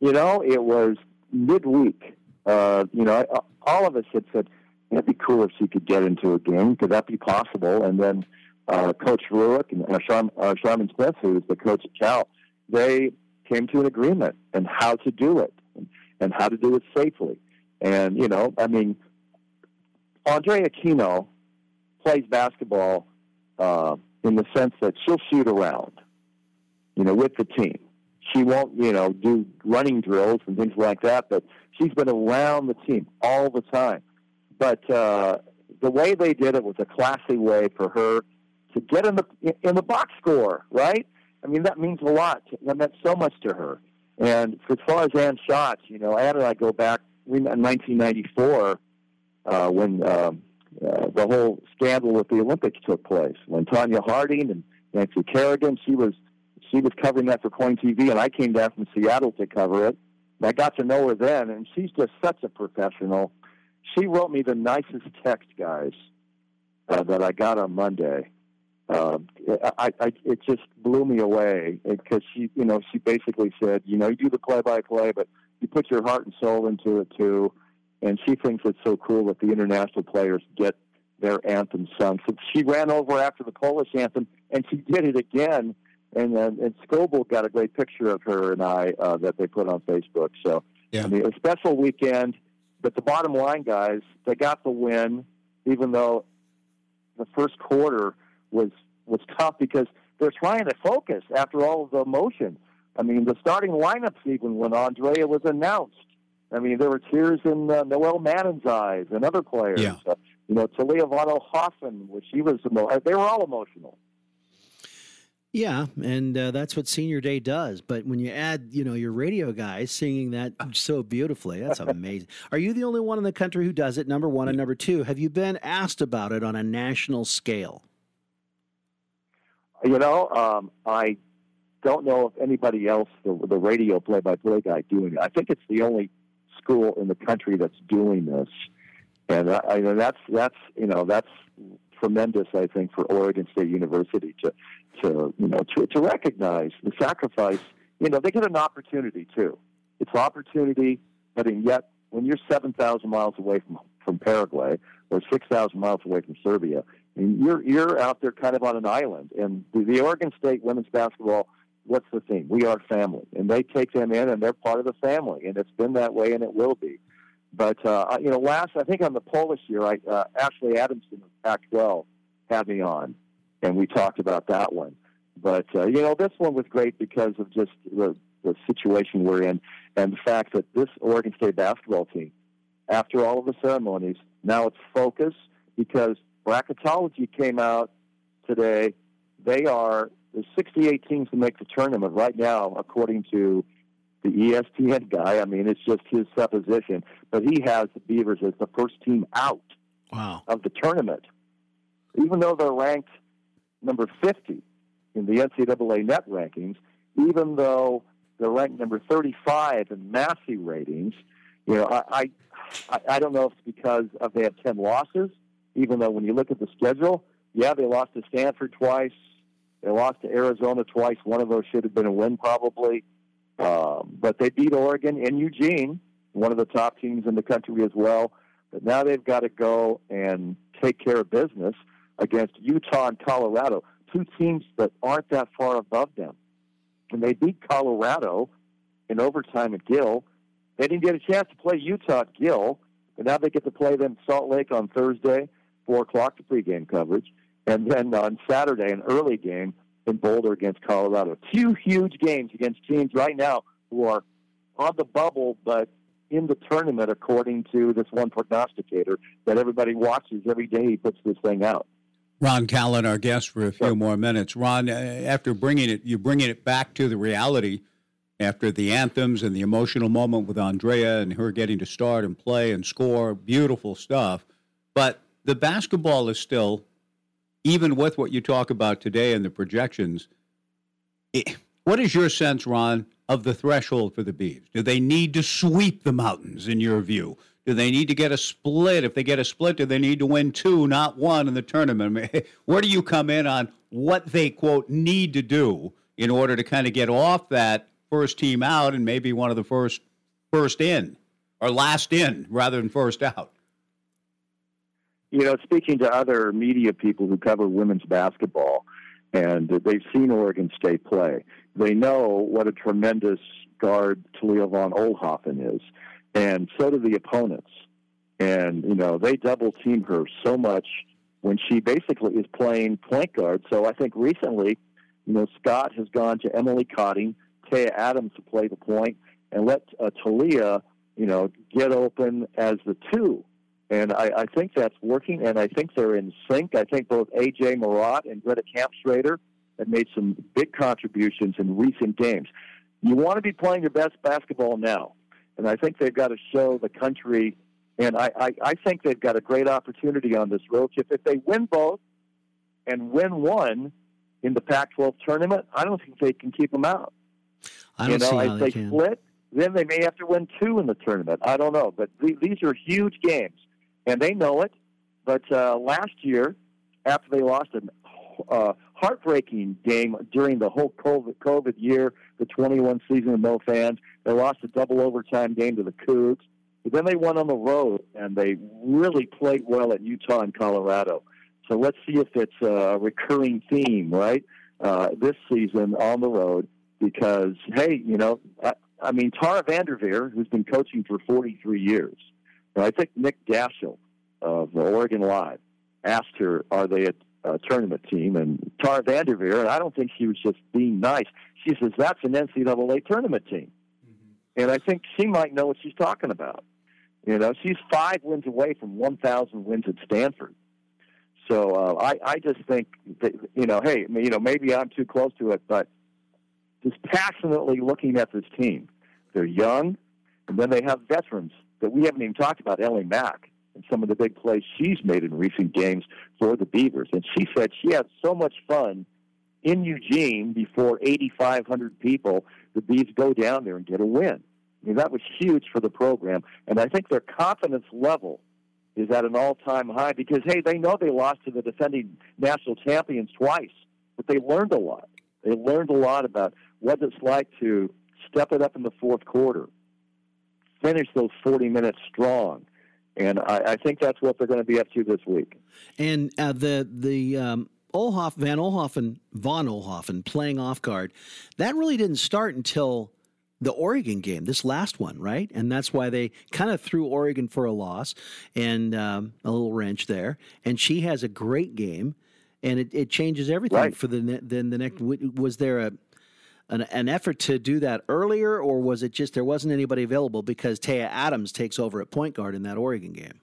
You know, it was midweek. Uh, you know, all of us had said it'd be cool if she could get into a game. Could that be possible? And then uh, Coach Rueck and uh, uh, Smith, who is the coach at Cal, they came to an agreement and how to do it and how to do it safely. And you know, I mean, Andre Aquino plays basketball uh, in the sense that she'll shoot around, you know, with the team. She won't, you know, do running drills and things like that, but she's been around the team all the time. But uh, the way they did it was a classy way for her to get in the in the box score, right? I mean, that means a lot. That meant so much to her. And as far as Ann Schatz, you know, Ann and I go back we in 1994 uh, when um, uh, the whole scandal with the Olympics took place. When Tonya Harding and Nancy Kerrigan, she was she was covering that for KOIN TV, and I came down from Seattle to cover it. And I got to know her then, and she's just such a professional. She wrote me the nicest text, guys, uh, that I got on Monday. um, I, I, it just blew me away because she, you know, she basically said, you know, you do the play-by-play, but you put your heart and soul into it too. And she thinks it's so cool that the international players get their anthem sung. So she ran over after the Polish anthem, and she did it again. And uh, and Scoble got a great picture of her and I uh, that they put on Facebook. So yeah. I mean, a special weekend. But the bottom line, guys, they got the win, even though the first quarter was was tough because they're trying to focus after all of the emotion. I mean, the starting lineups even when Andrea was announced. I mean, there were tears in uh, Noelle Mannen's eyes and other players. Yeah. Uh, you know, Talia von Oelhoffen, which she was, emo- uh, they were all emotional. Yeah, and uh, that's what Senior Day does. But when you add, you know, your radio guys singing that so beautifully, that's amazing. Are you the only one in the country who does it? Number one and number two, have you been asked about it on a national scale? You know, um, I don't know if anybody else, the, the radio play-by-play guy, doing it. I think it's the only school in the country that's doing this, and I, I, that's that's you know that's tremendous. I think for Oregon State University to to you know to, to recognize the sacrifice. You know, they get an opportunity too. It's opportunity, but and yet when you're seven thousand miles away from from Paraguay or six thousand miles away from Serbia, and you're you're out there kind of on an island. And the, the Oregon State women's basketball, what's the theme? We are family, and they take them in, and they're part of the family, and it's been that way, and it will be. But uh, you know, last I think on the Polish year, I, uh, Ashley Adamson of Pac-12 had me on, and we talked about that one. But uh, you know, this one was great because of just the the situation we're in, and the fact that this Oregon State basketball team, after all of the ceremonies, now it's focus because bracketology came out today. They are there's 68 teams to make the tournament right now, according to the ESPN guy. I mean, it's just his supposition, but he has the Beavers as the first team out wow. of the tournament, even though they're ranked number 50 in the NCAA net rankings, even though they're ranked number 35 in Massey ratings. You know, I, I, I don't know if it's because of they have 10 losses, even though when you look at the schedule, yeah, they lost to Stanford twice. They lost to Arizona twice. One of those should have been a win, probably. Um, but they beat Oregon and Eugene, one of the top teams in the country as well. But now they've got to go and take care of business against Utah and Colorado, two teams that aren't that far above them. And they beat Colorado in overtime at Gill. They didn't get a chance to play Utah at Gill, but now they get to play them Salt Lake on Thursday, 4 o'clock to pregame coverage. And then on Saturday, an early game in Boulder against Colorado. Two huge games against teams right now who are on the bubble, but in the tournament, according to this one prognosticator that everybody watches every day. He puts this thing out. Ron Callan, our guest for a few more minutes. Ron, uh, after bringing it, you bringing it back to the reality after the anthems and the emotional moment with Andrea and her getting to start and play and score, beautiful stuff. But the basketball is still, even with what you talk about today and the projections. It, what is your sense, Ron, of the threshold for the Beavs? Do they need to sweep the mountains, in your view? Do they need to get a split? If they get a split, do they need to win two, not one, in the tournament? I mean, where do you come in on what they, quote, need to do in order to kind of get off that first team out and maybe one of the first first in or last in rather than first out? You know, speaking to other media people who cover women's basketball, and they've seen Oregon State play, they know what a tremendous guard Talia von Oelhoffen is and so do the opponents. And you know they double team her so much when she basically is playing point guard. So I think recently, you know, Scott has gone to Emily Codding, Taya Adams to play the point, and let uh, Talia, you know, get open as the two. And I, I think that's working, and I think they're in sync. I think both AJ Marotte and Greta Kampschroeder have made some big contributions in recent games. You want to be playing your best basketball now and I think they've got to show the country. And I, I, I think they've got a great opportunity on this road trip. If they win both and win one in the Pac-12 tournament, I don't think they can keep them out. I don't you know, see how if they they can. split, then they may have to win two in the tournament. I don't know, but th- these are huge games, and they know it. But uh, last year, after they lost a uh, heartbreaking game during the whole COVID, COVID year, the 21 season with no fans. They lost a double overtime game to the Cougs. But then they won on the road and they really played well at Utah and Colorado. So let's see if it's a recurring theme, right? Uh, this season on the road, because hey, you know, I, I mean, Tara Vanderveer, who's been coaching for 43 years, I think Nick Daschel of Oregon Live asked her, "Are they a, a tournament team?" And Tara Vanderveer, and I don't think she was just being nice. She says that's an NCAA tournament team, mm-hmm. and I think she might know what she's talking about. You know, she's five wins away from 1,000 wins at Stanford. So uh, I, I just think that, you know, hey, you know, maybe I'm too close to it, but just passionately looking at this team. They're young, and then they have veterans that we haven't even talked about. Ellie Mack and some of the big plays she's made in recent games for the Beavers, and she said she had so much fun in Eugene before 8,500 people. The Beavs go down there and get a win. I mean, that was huge for the program, and I think their confidence level is at an all-time high because hey, they know they lost to the defending national champions twice, but they learned a lot. They learned a lot about what it's like to step it up in the fourth quarter, finish those 40 minutes strong, and I, I think that's what they're going to be up to this week. And uh, the the um, Olhoff, Van Oelhoffen, Von Oelhoffen playing off guard, that really didn't start until the Oregon game, this last one, right? And that's why they kind of threw Oregon for a loss and um, a little wrench there. And she has a great game, and it, it changes everything right. for the then the next. Was there a an, an, effort to do that earlier, or was it just there wasn't anybody available because Taya Adams takes over at point guard in that Oregon game?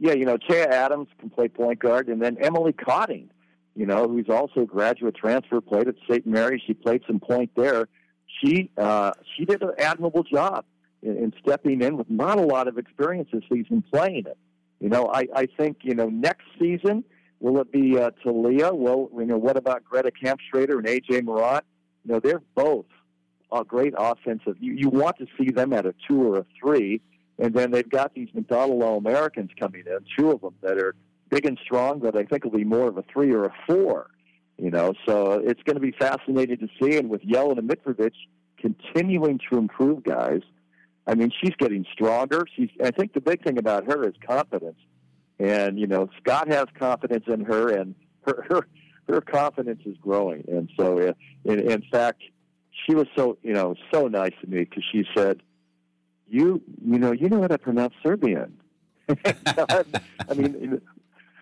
Yeah, you know, Taya Adams can play point guard, and then Emily Codding, you know, who's also a graduate transfer, played at St. Mary. She played some point there she uh, she did an admirable job in, in stepping in with not a lot of experience this season playing it. You know, I, I think you know next season will it be uh, Talia? Well, you know, what about Greta Kampschroeder and AJ Marotte? You know, they're both a great offensive. You, you want to see them at a two or a three, and then they've got these McDonald All Americans coming in, two of them that are big and strong, but I think will be more of a three or a four. You know, so it's going to be fascinating to see. And with Jelena Mitrovic continuing to improve, guys, I mean, she's getting stronger. She's. I think the big thing about her is confidence, and you know, Scott has confidence in her, and her her, her confidence is growing. And so, uh, in, in fact, she was so you know so nice to me because she said, "You you know you know how to pronounce Serbian." I mean,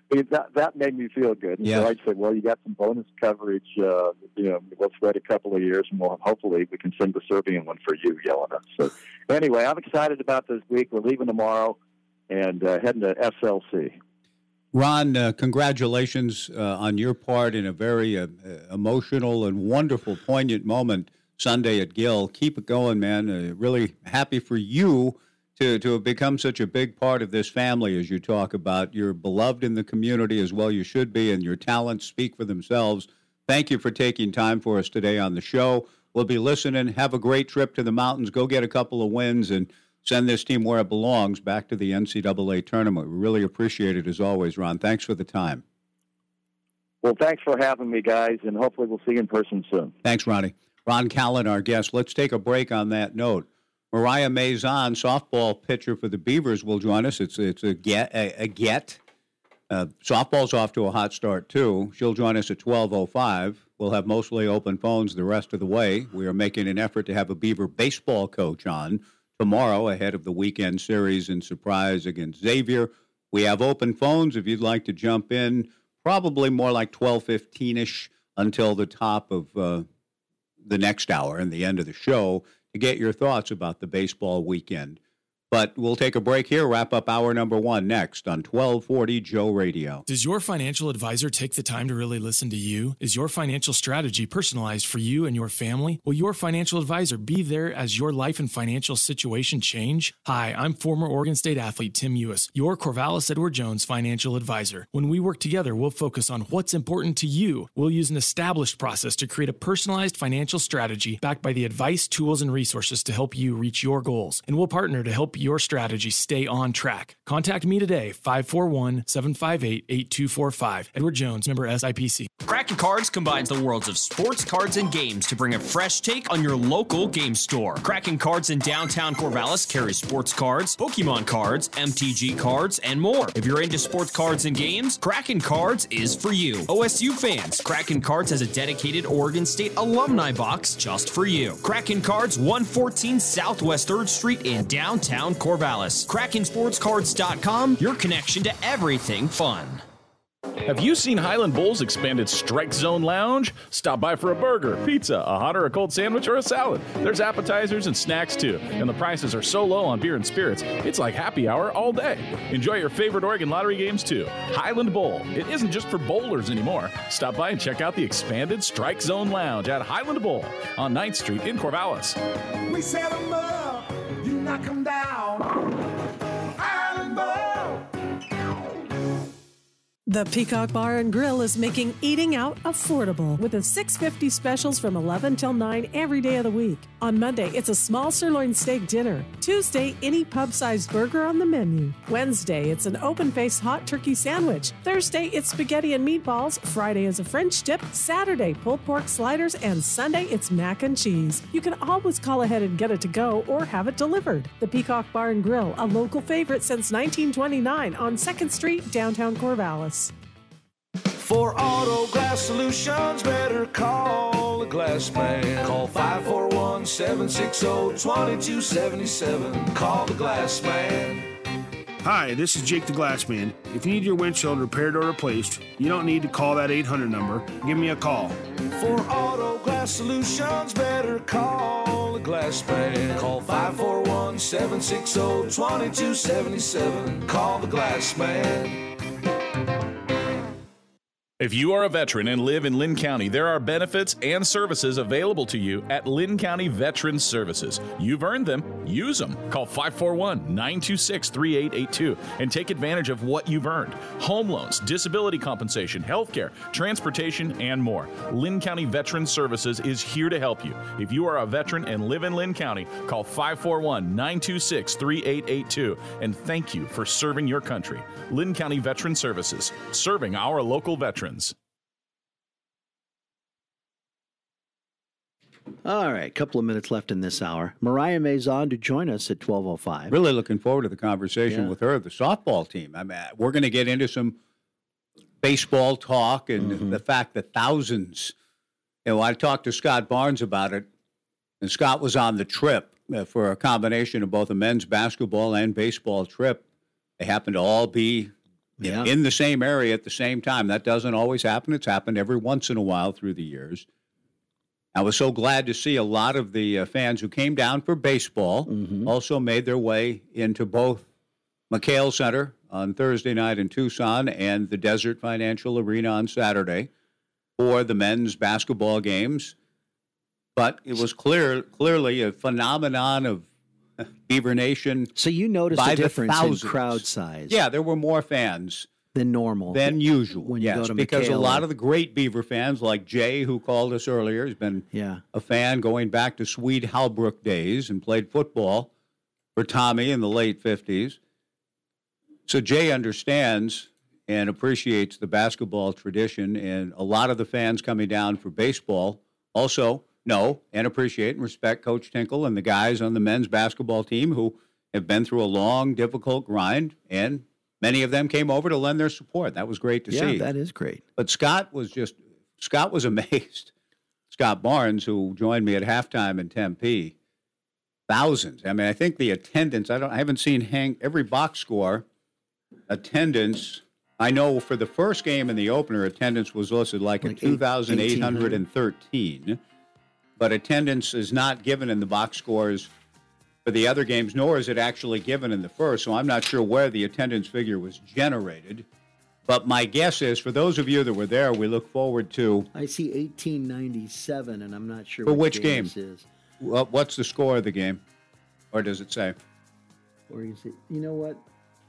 that that made me feel good. And yeah. so I said, well, you got some bonus coverage. Uh, you know, let's wait a couple of years, and we'll hopefully we can send the Serbian one for you, Jelena. So anyway, I'm excited about this week. We're leaving tomorrow and uh, heading to SLC. Ron, uh, congratulations uh, on your part in a very uh, emotional and wonderful, poignant moment Sunday at Gill. Keep it going, man. Uh, really happy for you to, to have become such a big part of this family as you talk about. You're beloved in the community as well, you should be, and your talents speak for themselves. Thank you for taking time for us today on the show. We'll be listening. Have a great trip to the mountains. Go get a couple of wins and send this team where it belongs back to the NCAA tournament. We really appreciate it as always, Ron. Thanks for the time. Well, thanks for having me, guys, and hopefully we'll see you in person soon. Thanks, Ronnie. Ron Callan, our guest. Let's take a break on that note. Mariah Mazon, softball pitcher for the Beavers, will join us. It's it's a get a, a get. Uh, softball's off to a hot start too. She'll join us at twelve oh five. We'll have mostly open phones the rest of the way. We are making an effort to have a Beaver baseball coach on tomorrow ahead of the weekend series in surprise against Xavier. We have open phones if you'd like to jump in. Probably more like twelve fifteen ish until the top of uh, the next hour and the end of the show to get your thoughts about the baseball weekend. But we'll take a break here, wrap up hour number one next on 1240 Joe Radio. Does your financial advisor take the time to really listen to you? Is your financial strategy personalized for you and your family? Will your financial advisor be there as your life and financial situation change? Hi, I'm former Oregon State athlete Tim Ewis, your Corvallis Edward Jones financial advisor. When we work together, we'll focus on what's important to you. We'll use an established process to create a personalized financial strategy backed by the advice, tools, and resources to help you reach your goals. And we'll partner to help you your strategy stay on track. Contact me today, 541 758 8245. Edward Jones, member SIPC. Kraken Cards combines the worlds of sports cards and games to bring a fresh take on your local game store. Kraken Cards in downtown Corvallis carries sports cards, Pokemon cards, MTG cards, and more. If you're into sports cards and games, Kraken Cards is for you. OSU fans, Kraken Cards has a dedicated Oregon State alumni box just for you. Kraken Cards, 114 Southwest 3rd Street in downtown Corvallis. KrakenSportsCards.com, your connection to everything fun. Have you seen Highland Bowl's expanded Strike Zone Lounge? Stop by for a burger, pizza, a hot or a cold sandwich, or a salad. There's appetizers and snacks too, and the prices are so low on beer and spirits, it's like happy hour all day. Enjoy your favorite Oregon lottery games too. Highland Bowl. It isn't just for bowlers anymore. Stop by and check out the expanded Strike Zone Lounge at Highland Bowl on 9th Street in Corvallis. We set 'em up, you knock 'em down. The Peacock Bar and Grill is making eating out affordable with a 650 specials from 11 till 9 every day of the week. On Monday, it's a small sirloin steak dinner. Tuesday, any pub-sized burger on the menu. Wednesday, it's an open-faced hot turkey sandwich. Thursday, it's spaghetti and meatballs. Friday is a French dip. Saturday, pulled pork sliders, and Sunday, it's mac and cheese. You can always call ahead and get it to go or have it delivered. The Peacock Bar and Grill, a local favorite since 1929 on 2nd Street, downtown Corvallis. For auto glass solutions, better call the glass man. Call 541 760 2277. Call the glass man. Hi, this is Jake the Glassman. If you need your windshield repaired or replaced, you don't need to call that 800 number. Give me a call. For auto glass solutions, better call the glass man. Call 541 760 2277. Call the glass man. If you are a veteran and live in Linn County, there are benefits and services available to you at Linn County Veterans Services. You've earned them, use them. Call 541 926 3882 and take advantage of what you've earned home loans, disability compensation, health care, transportation, and more. Linn County Veterans Services is here to help you. If you are a veteran and live in Linn County, call 541 926 3882 and thank you for serving your country. Linn County Veterans Services, serving our local veterans. All right, couple of minutes left in this hour. Mariah Mazon to join us at 1205. Really looking forward to the conversation Yeah. with her, the softball team. I mean, we're going to get into some baseball talk and Mm-hmm. the fact that thousands. You know, I talked to Scott Barnes about it, and Scott was on the trip uh, for a combination of both a men's basketball and baseball trip. They happened to all be you know, Yeah. in the same area at the same time. That doesn't always happen. It's happened every once in a while through the years. I was so glad to see a lot of the uh, fans who came down for baseball Mm-hmm. also made their way into both McKale Center on Thursday night in Tucson and the Desert Financial Arena on Saturday for the men's basketball games. But it was clear, clearly a phenomenon of Beaver Nation. So you noticed by a the difference in crowd size Yeah, there were more fans than normal. than usual. when you yes, go to because a lot of the great Beaver fans, like Jay, who called us earlier, has been Yeah. a fan going back to Swede Halbrook days and played football for Tommy in the late fifties. So Jay understands and appreciates the basketball tradition, and a lot of the fans coming down for baseball also know and appreciate and respect Coach Tinkle and the guys on the men's basketball team who have been through a long, difficult grind, and many of them came over to lend their support. That was great to yeah, see. that is great. But Scott was just Scott was amazed. Scott Barnes, who joined me at halftime in Tempe, thousands. I mean, I think the attendance. I don't. I haven't seen hang every box score. Attendance. I know for the first game in the opener, attendance was listed like, Like a eight- 2,813. But attendance is not given in the box scores for the other games, nor is it actually given in the first. So I'm not sure where the attendance figure was generated. But my guess is, for those of you that were there, we look forward to I see 1897, and I'm not sure For which game? is. what, what's the score of the game, or does it say? Or is it? You know what?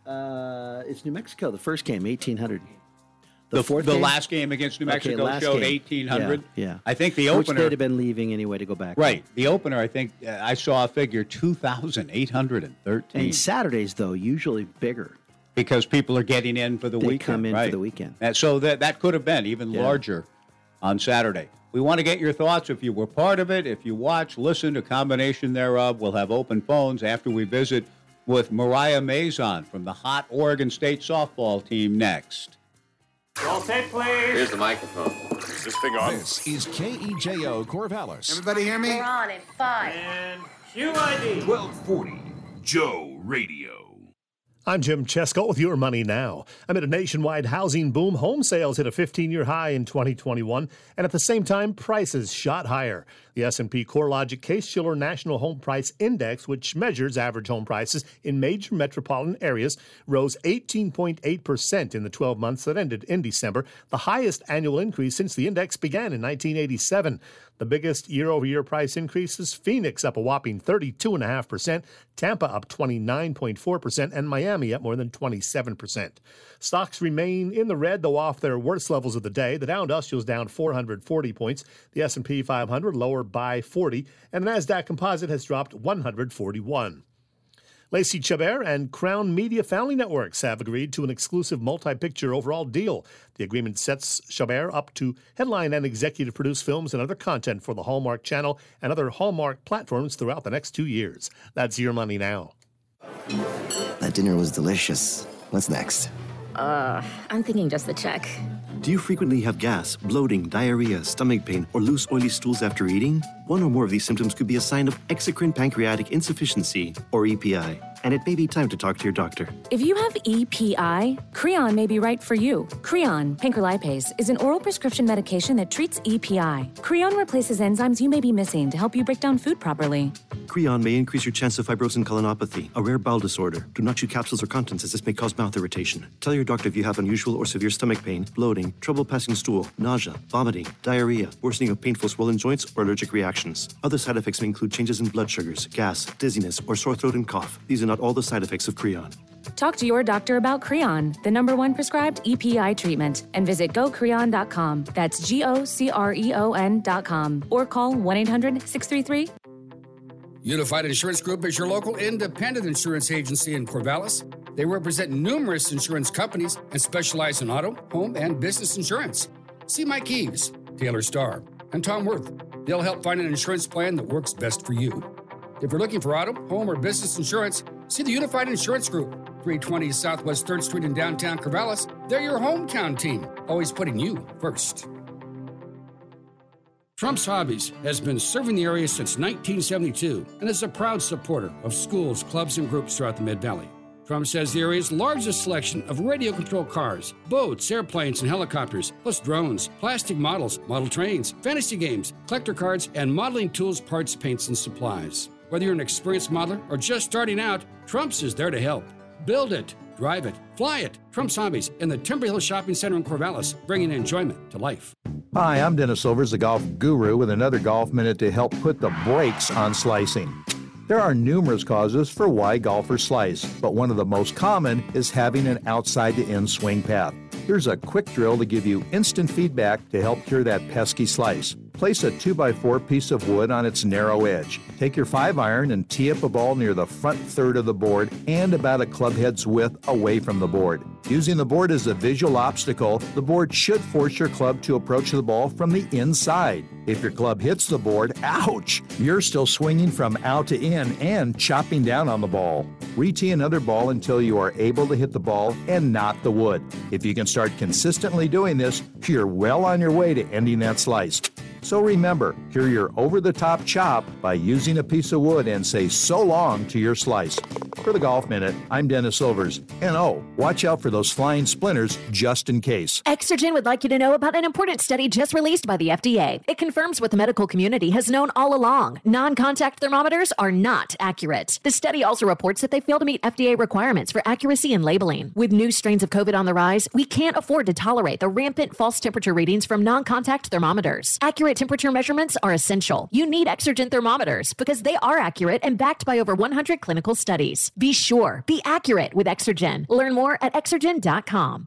Uh, it's New Mexico. The first game, 1800. The fourth the game? last game against New Mexico last showed 1800. Yeah, yeah. I think the Which opener they'd have been leaving anyway to go back. Right. The opener, I think uh, I saw a figure 2,813. And Saturdays though usually bigger. because people are getting in for the They weekend. come in for the weekend. And so that that could have been even Yeah. larger on Saturday. We want to get your thoughts if you were part of it, if you watch, listen, a combination thereof. We'll have open phones after we visit with Mariah Mazon from the hot Oregon State softball team next. Roll tape, please. Here's the microphone. Is this thing on? This is KEJO Corvallis. Everybody hear me? We're on in five. And QID. 1240 Joe Radio. I'm Jim Chesko with your money now. Amid a nationwide housing boom, home sales hit a 15-year high in 2021, and at the same time, prices shot higher. The S&P CoreLogic Case-Shiller National Home Price Index, which measures average home prices in major metropolitan areas, rose 18.8% in the 12 months that ended in December, the highest annual increase since the index began in 1987. The biggest year-over-year price increases: Phoenix up a whopping 32.5%, Tampa up 29.4%, and Miami up more than 27%. Stocks remain in the red, though off their worst levels of the day. The Dow Industrials down 440 points, the S&P 500 lower by 40, and the Nasdaq Composite has dropped 141. Lacey Chabert and Crown Media Family Networks have agreed to an exclusive multi picture overall deal. The agreement sets Chabert up to headline and executive produce films and other content for the Hallmark Channel and other Hallmark platforms throughout the next two years. That's your money now. That dinner was delicious. What's next? Uh, I'm thinking just the check. Do you frequently have gas, bloating, diarrhea, stomach pain, or loose, oily stools after eating? One or more of these symptoms could be a sign of exocrine pancreatic insufficiency, or EPI, and it may be time to talk to your doctor. If you have EPI, Creon may be right for you. Creon, pancrelipase, is an oral prescription medication that treats EPI. Creon replaces enzymes you may be missing to help you break down food properly. Creon may increase your chance of fibrosing colonopathy, a rare bowel disorder. Do not chew capsules or contents as this may cause mouth irritation. Tell your doctor if you have unusual or severe stomach pain, bloating, trouble passing stool, nausea, vomiting, diarrhea, worsening of painful swollen joints, or allergic reactions. Other side effects may include changes in blood sugars, gas, dizziness, or sore throat and cough. These are not all the side effects of Creon. Talk to your doctor about Creon, the number one prescribed EPI treatment, and visit gocreon.com. That's G O C R E O N.com. Or call 1 800 633 Unified Insurance Group is your local independent insurance agency in Corvallis. They represent numerous insurance companies and specialize in auto, home, and business insurance. See Mike Eves, Taylor Starr, and Tom Worth. They'll help find an insurance plan that works best for you. If you're looking for auto, home, or business insurance, see the Unified Insurance Group, 320 Southwest 3rd Street in downtown Corvallis. They're your hometown team, always putting you first. Trump's Hobbies has been serving the area since 1972 and is a proud supporter of schools, clubs, and groups throughout the Mid Valley. Trump says the area's largest selection of radio controlled cars, boats, airplanes, and helicopters, plus drones, plastic models, model trains, fantasy games, collector cards, and modeling tools, parts, paints, and supplies. Whether you're an experienced modeler or just starting out, Trump's is there to help. Build it, drive it, fly it. Trump's Hobbies in the Timber Hill Shopping Center in Corvallis, bringing enjoyment to life. Hi, I'm Dennis Silvers, the golf guru, with another golf minute to help put the brakes on slicing. There are numerous causes for why golfers slice, but one of the most common is having an outside to in swing path. Here's a quick drill to give you instant feedback to help cure that pesky slice. Place a 2x4 piece of wood on its narrow edge. Take your 5 iron and tee up a ball near the front third of the board and about a club head's width away from the board. Using the board as a visual obstacle, the board should force your club to approach the ball from the inside. If your club hits the board, ouch! You're still swinging from out to in and chopping down on the ball. Retee another ball until you are able to hit the ball and not the wood. If you can start consistently doing this, you're well on your way to ending that slice. So remember, cure your over the top chop by using a piece of wood and say so long to your slice. For the Golf Minute, I'm Dennis Silvers. And oh, watch out for those flying splinters just in case. Exergen would like you to know about an important study just released by the FDA. It confirms what the medical community has known all along non contact thermometers are not accurate. The study also reports that they fail to meet FDA requirements for accuracy in labeling. With new strains of COVID on the rise, we can't afford to tolerate the rampant false temperature readings from non contact thermometers. Accurate temperature measurements are essential. You need Exergen thermometers because they are accurate and backed by over 100 clinical studies. Be sure, be accurate with Exergen. Learn more at exergen.com.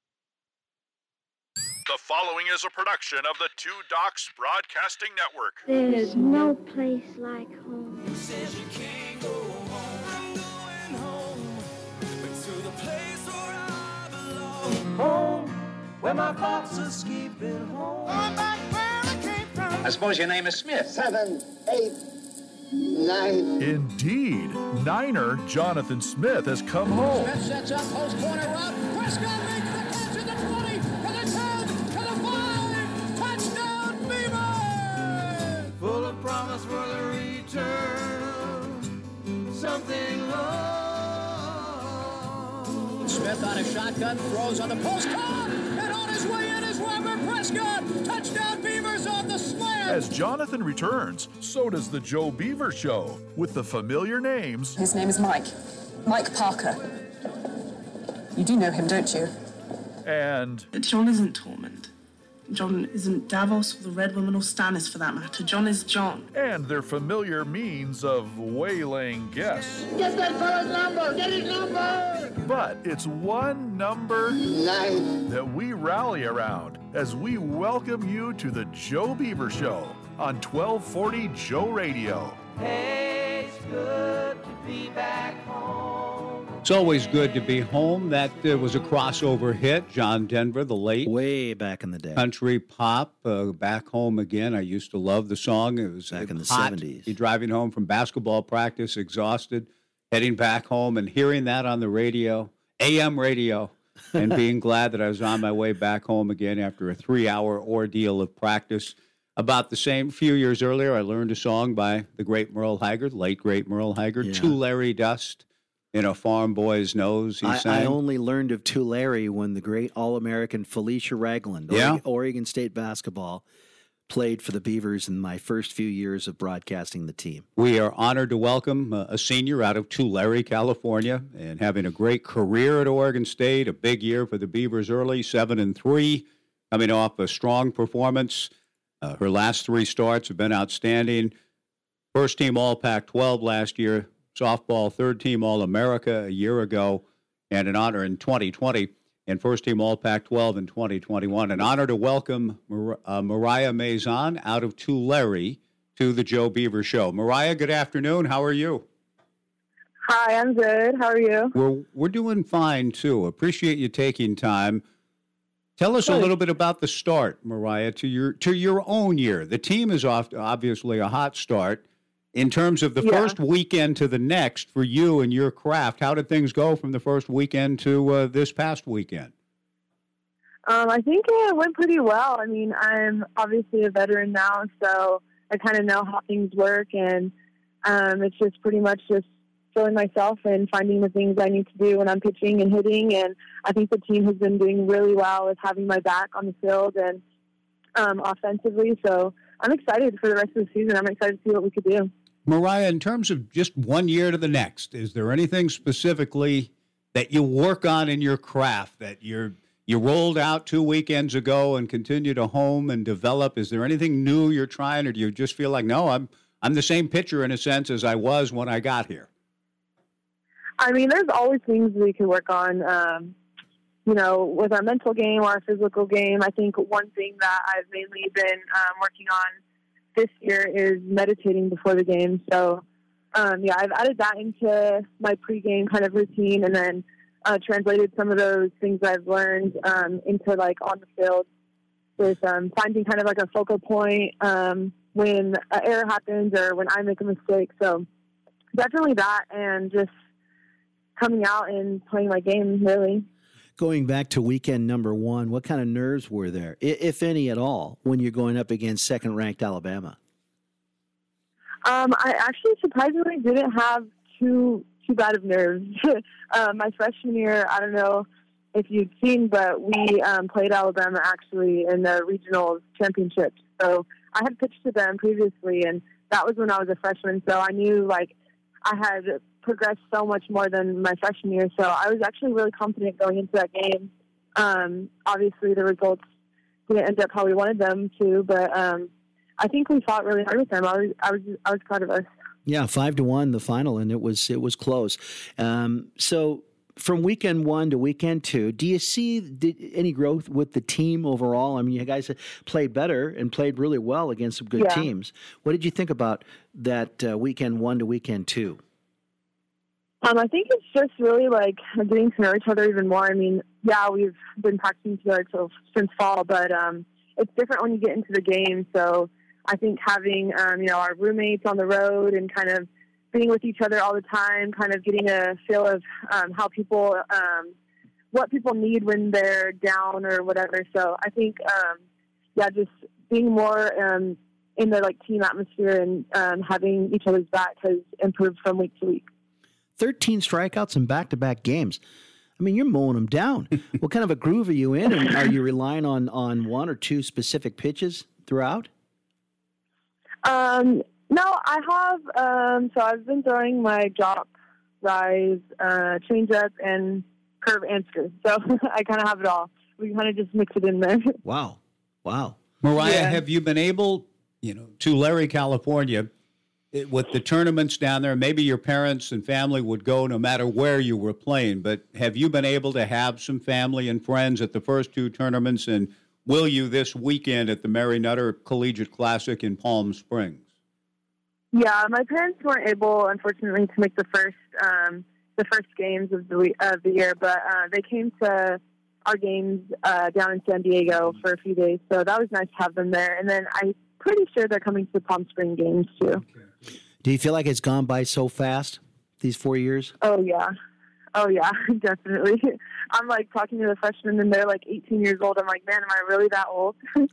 The following is a production of the Two Docs Broadcasting Network. There's no place like home. Home, where my thoughts are skipping home. I suppose your name is Smith. Seven, eight, nine. Indeed, Niner Jonathan Smith has come home. Smith sets up post corner route. Prescott makes the catch at the 20, Full of promise for the return. Something long. Smith on a shotgun, throws on the post, caught, and on his way in is Weber Prescott. Touchdown, Beavers on the slam. As Jonathan returns, so does the Joe Beaver Show with the familiar names His name is Mike. Mike Parker. You do know him, don't you? and John isn't Tormund. John isn't Davos or the Red Woman or Stannis for that matter. John is John. and their familiar means of waylaying guests. Get that fellow's number! Get his number! But it's one number Nine. that we rally around as we welcome you to the Joe Beaver Show on 1240 Joe Radio. Hey, it's good to be back home. It's always good to be home. That uh, was a crossover hit. John Denver, the late. Way back in the day. Country pop, uh, back home again. I used to love the song. It was Back in the hot. 70s. You're driving home from basketball practice, exhausted, heading back home, and hearing that on the radio, AM radio, and being glad that I was on my way back home again after a three-hour ordeal of practice. About the same few years earlier, I learned a song by the great Merle Haggard, late great Merle Haggard, Yeah. "Tulare Dust." In a farm boy's nose, he I, sang. I only learned of Tulare when the great All American Felicia Ragland, Yeah. Oregon, Oregon State basketball, played for the Beavers in my first few years of broadcasting the team. We are honored to welcome a senior out of Tulare, California, and having a great career at Oregon State. A big year for the Beavers early, seven and three, coming off a strong performance. Uh, her last three starts have been outstanding. First team All Pac 12 last year, softball third team All America a year ago, and an honor in 2020, and first team All Pac 12 in 2021. An honor to welcome Mar- uh, Mariah Mazon out of Tulare to the Joe Beaver Show. Mariah, good afternoon. How are you? Hi, I'm good. How are you? We're we're doing fine too. Appreciate you taking time. Tell us a little bit about the start, Mariah, to your to your own year. The team is off obviously a hot start. In terms of the Yeah. first weekend to the next for you and your craft, how did things go from the first weekend to uh, this past weekend? Um, I think it went pretty well. I mean, I'm obviously a veteran now, so I kind of know how things work, and um, it's just pretty much just filling myself and finding the things I need to do when I'm pitching and hitting. And I think the team has been doing really well with having my back on the field and um, offensively. So I'm excited for the rest of the season. I'm excited to see what we could do. Mariah, in terms of just one year to the next, is there anything specifically that you work on in your craft that you're you rolled out two weekends ago and continue to home and develop? Is there anything new you're trying, or do you just feel like no, I'm I'm the same pitcher in a sense as I was when I got here? I mean, there's always things we can work on. Um, you know, with our mental game, our physical game. I think one thing that I've mainly been um, working on this year is meditating before the game. So, um, yeah, I've added that into my pregame kind of routine, and then uh, translated some of those things I've learned um, into like on the field with um, finding kind of like a focal point um, when an error happens or when I make a mistake. So, definitely that, and just coming out and playing my game really. Going back to weekend number one, what kind of nerves were there, if any at all, when you're going up against second ranked Alabama? Um, I actually surprisingly didn't have too too bad of nerves. uh, my freshman year, I don't know. if you've seen, but we um, played Alabama actually in the regional championship. So I had pitched to them previously, and that was when I was a freshman. So I knew like I had progressed so much more than my freshman year. So I was actually really confident going into that game. Um, obviously, the results didn't end up how we wanted them to, but um, I think we fought really hard with them. I was, I was, I was proud of us. Yeah, five to one the final, and it was it was close. Um, so from weekend one to weekend two, do you see did, any growth with the team overall? I mean, you guys played better and played really well against some good Yeah. teams. What did you think about that uh, weekend one to weekend two? Um, I think it's just really like getting to know each other even more. I mean, yeah, we've been practicing together till, since fall, but um, it's different when you get into the game. So I think having um, you know our roommates on the road and kind of being with each other all the time, kind of getting a feel of um, how people, um, what people need when they're down or whatever. So I think, um, yeah, just being more um, in the like team atmosphere and um, having each other's back has improved from week to week. 13 strikeouts in back to back games. I mean, you're mowing them down. what kind of a groove are you in? And are you relying on, on one or two specific pitches throughout? Um, no, I have. Um, so I've been throwing my drop, rise, uh, change up, and curve answer. So I kind of have it all. We kind of just mix it in there. Wow. Wow. Mariah, Yeah. have you been able, you know, to Tulare, California, it- with the tournaments down there? Maybe your parents and family would go no matter where you were playing, but have you been able to have some family and friends at the first two tournaments? And will you this weekend at the Mary Nutter Collegiate Classic in Palm Springs? Yeah, my parents weren't able, unfortunately, to make the first um, the first games of the of the year, but uh, they came to our games uh, down in San Diego for a few days, so that was nice to have them there. And then I'm pretty sure they're coming to the Palm Spring games too. Do you feel like it's gone by so fast these four years? Oh yeah, oh yeah, definitely. I'm like talking to the freshmen, and they're like 18 years old. I'm like, man, am I really that old?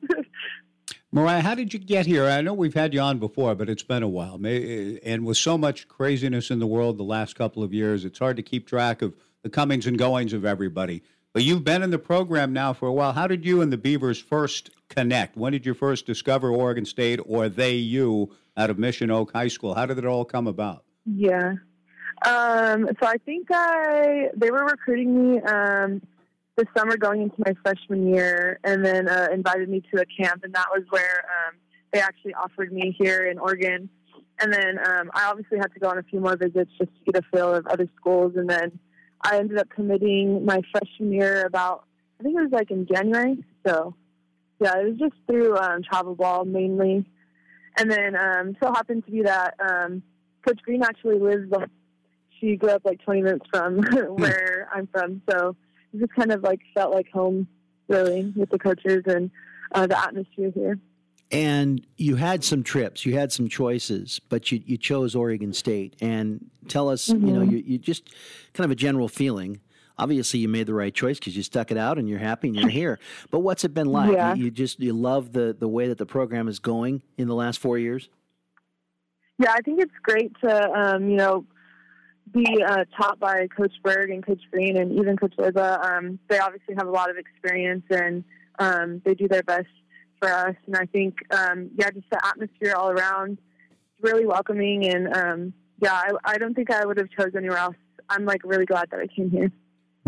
Mariah, how did you get here? I know we've had you on before, but it's been a while. Eh, and with so much craziness in the world the last couple of years, it's hard to keep track of the comings and goings of everybody. But you've been in the program now for a while. How did you and the Beavers first connect? When did you first discover Oregon State or they you out of Mission Oak High School? How did it all come about? Yeah. Um, so I think I they were recruiting me um, this summer going into my freshman year, and then uh, invited me to a camp, and that was where um, they actually offered me here in Oregon. And then um, I obviously had to go on a few more visits just to get a feel of other schools, and then I ended up committing my freshman year about I think it was like in January. So yeah, it was just through um, travel ball mainly, and then um, so happened to be that um, Coach Green actually lives. like, She grew up like 20 minutes from where I'm from, so it just kind of like felt like home, really, with the coaches and uh, the atmosphere here. And you had some trips, you had some choices, but you, you chose Oregon State. And tell us, you know, Mhm. you, you just kind of a general feeling. Obviously, you made the right choice because you stuck it out and you're happy and you're here. But what's it been like? Yeah. You, you just you love the the way that the program is going in the last four years. Yeah, I think it's great to um, you know be uh, taught by Coach Berg and Coach Green and even Coach Liza. Um, they obviously have a lot of experience and um, they do their best for us. And I think um, yeah, just the atmosphere all around is really welcoming. And um, yeah, I, I don't think I would have chose anywhere else. I'm like really glad that I came here.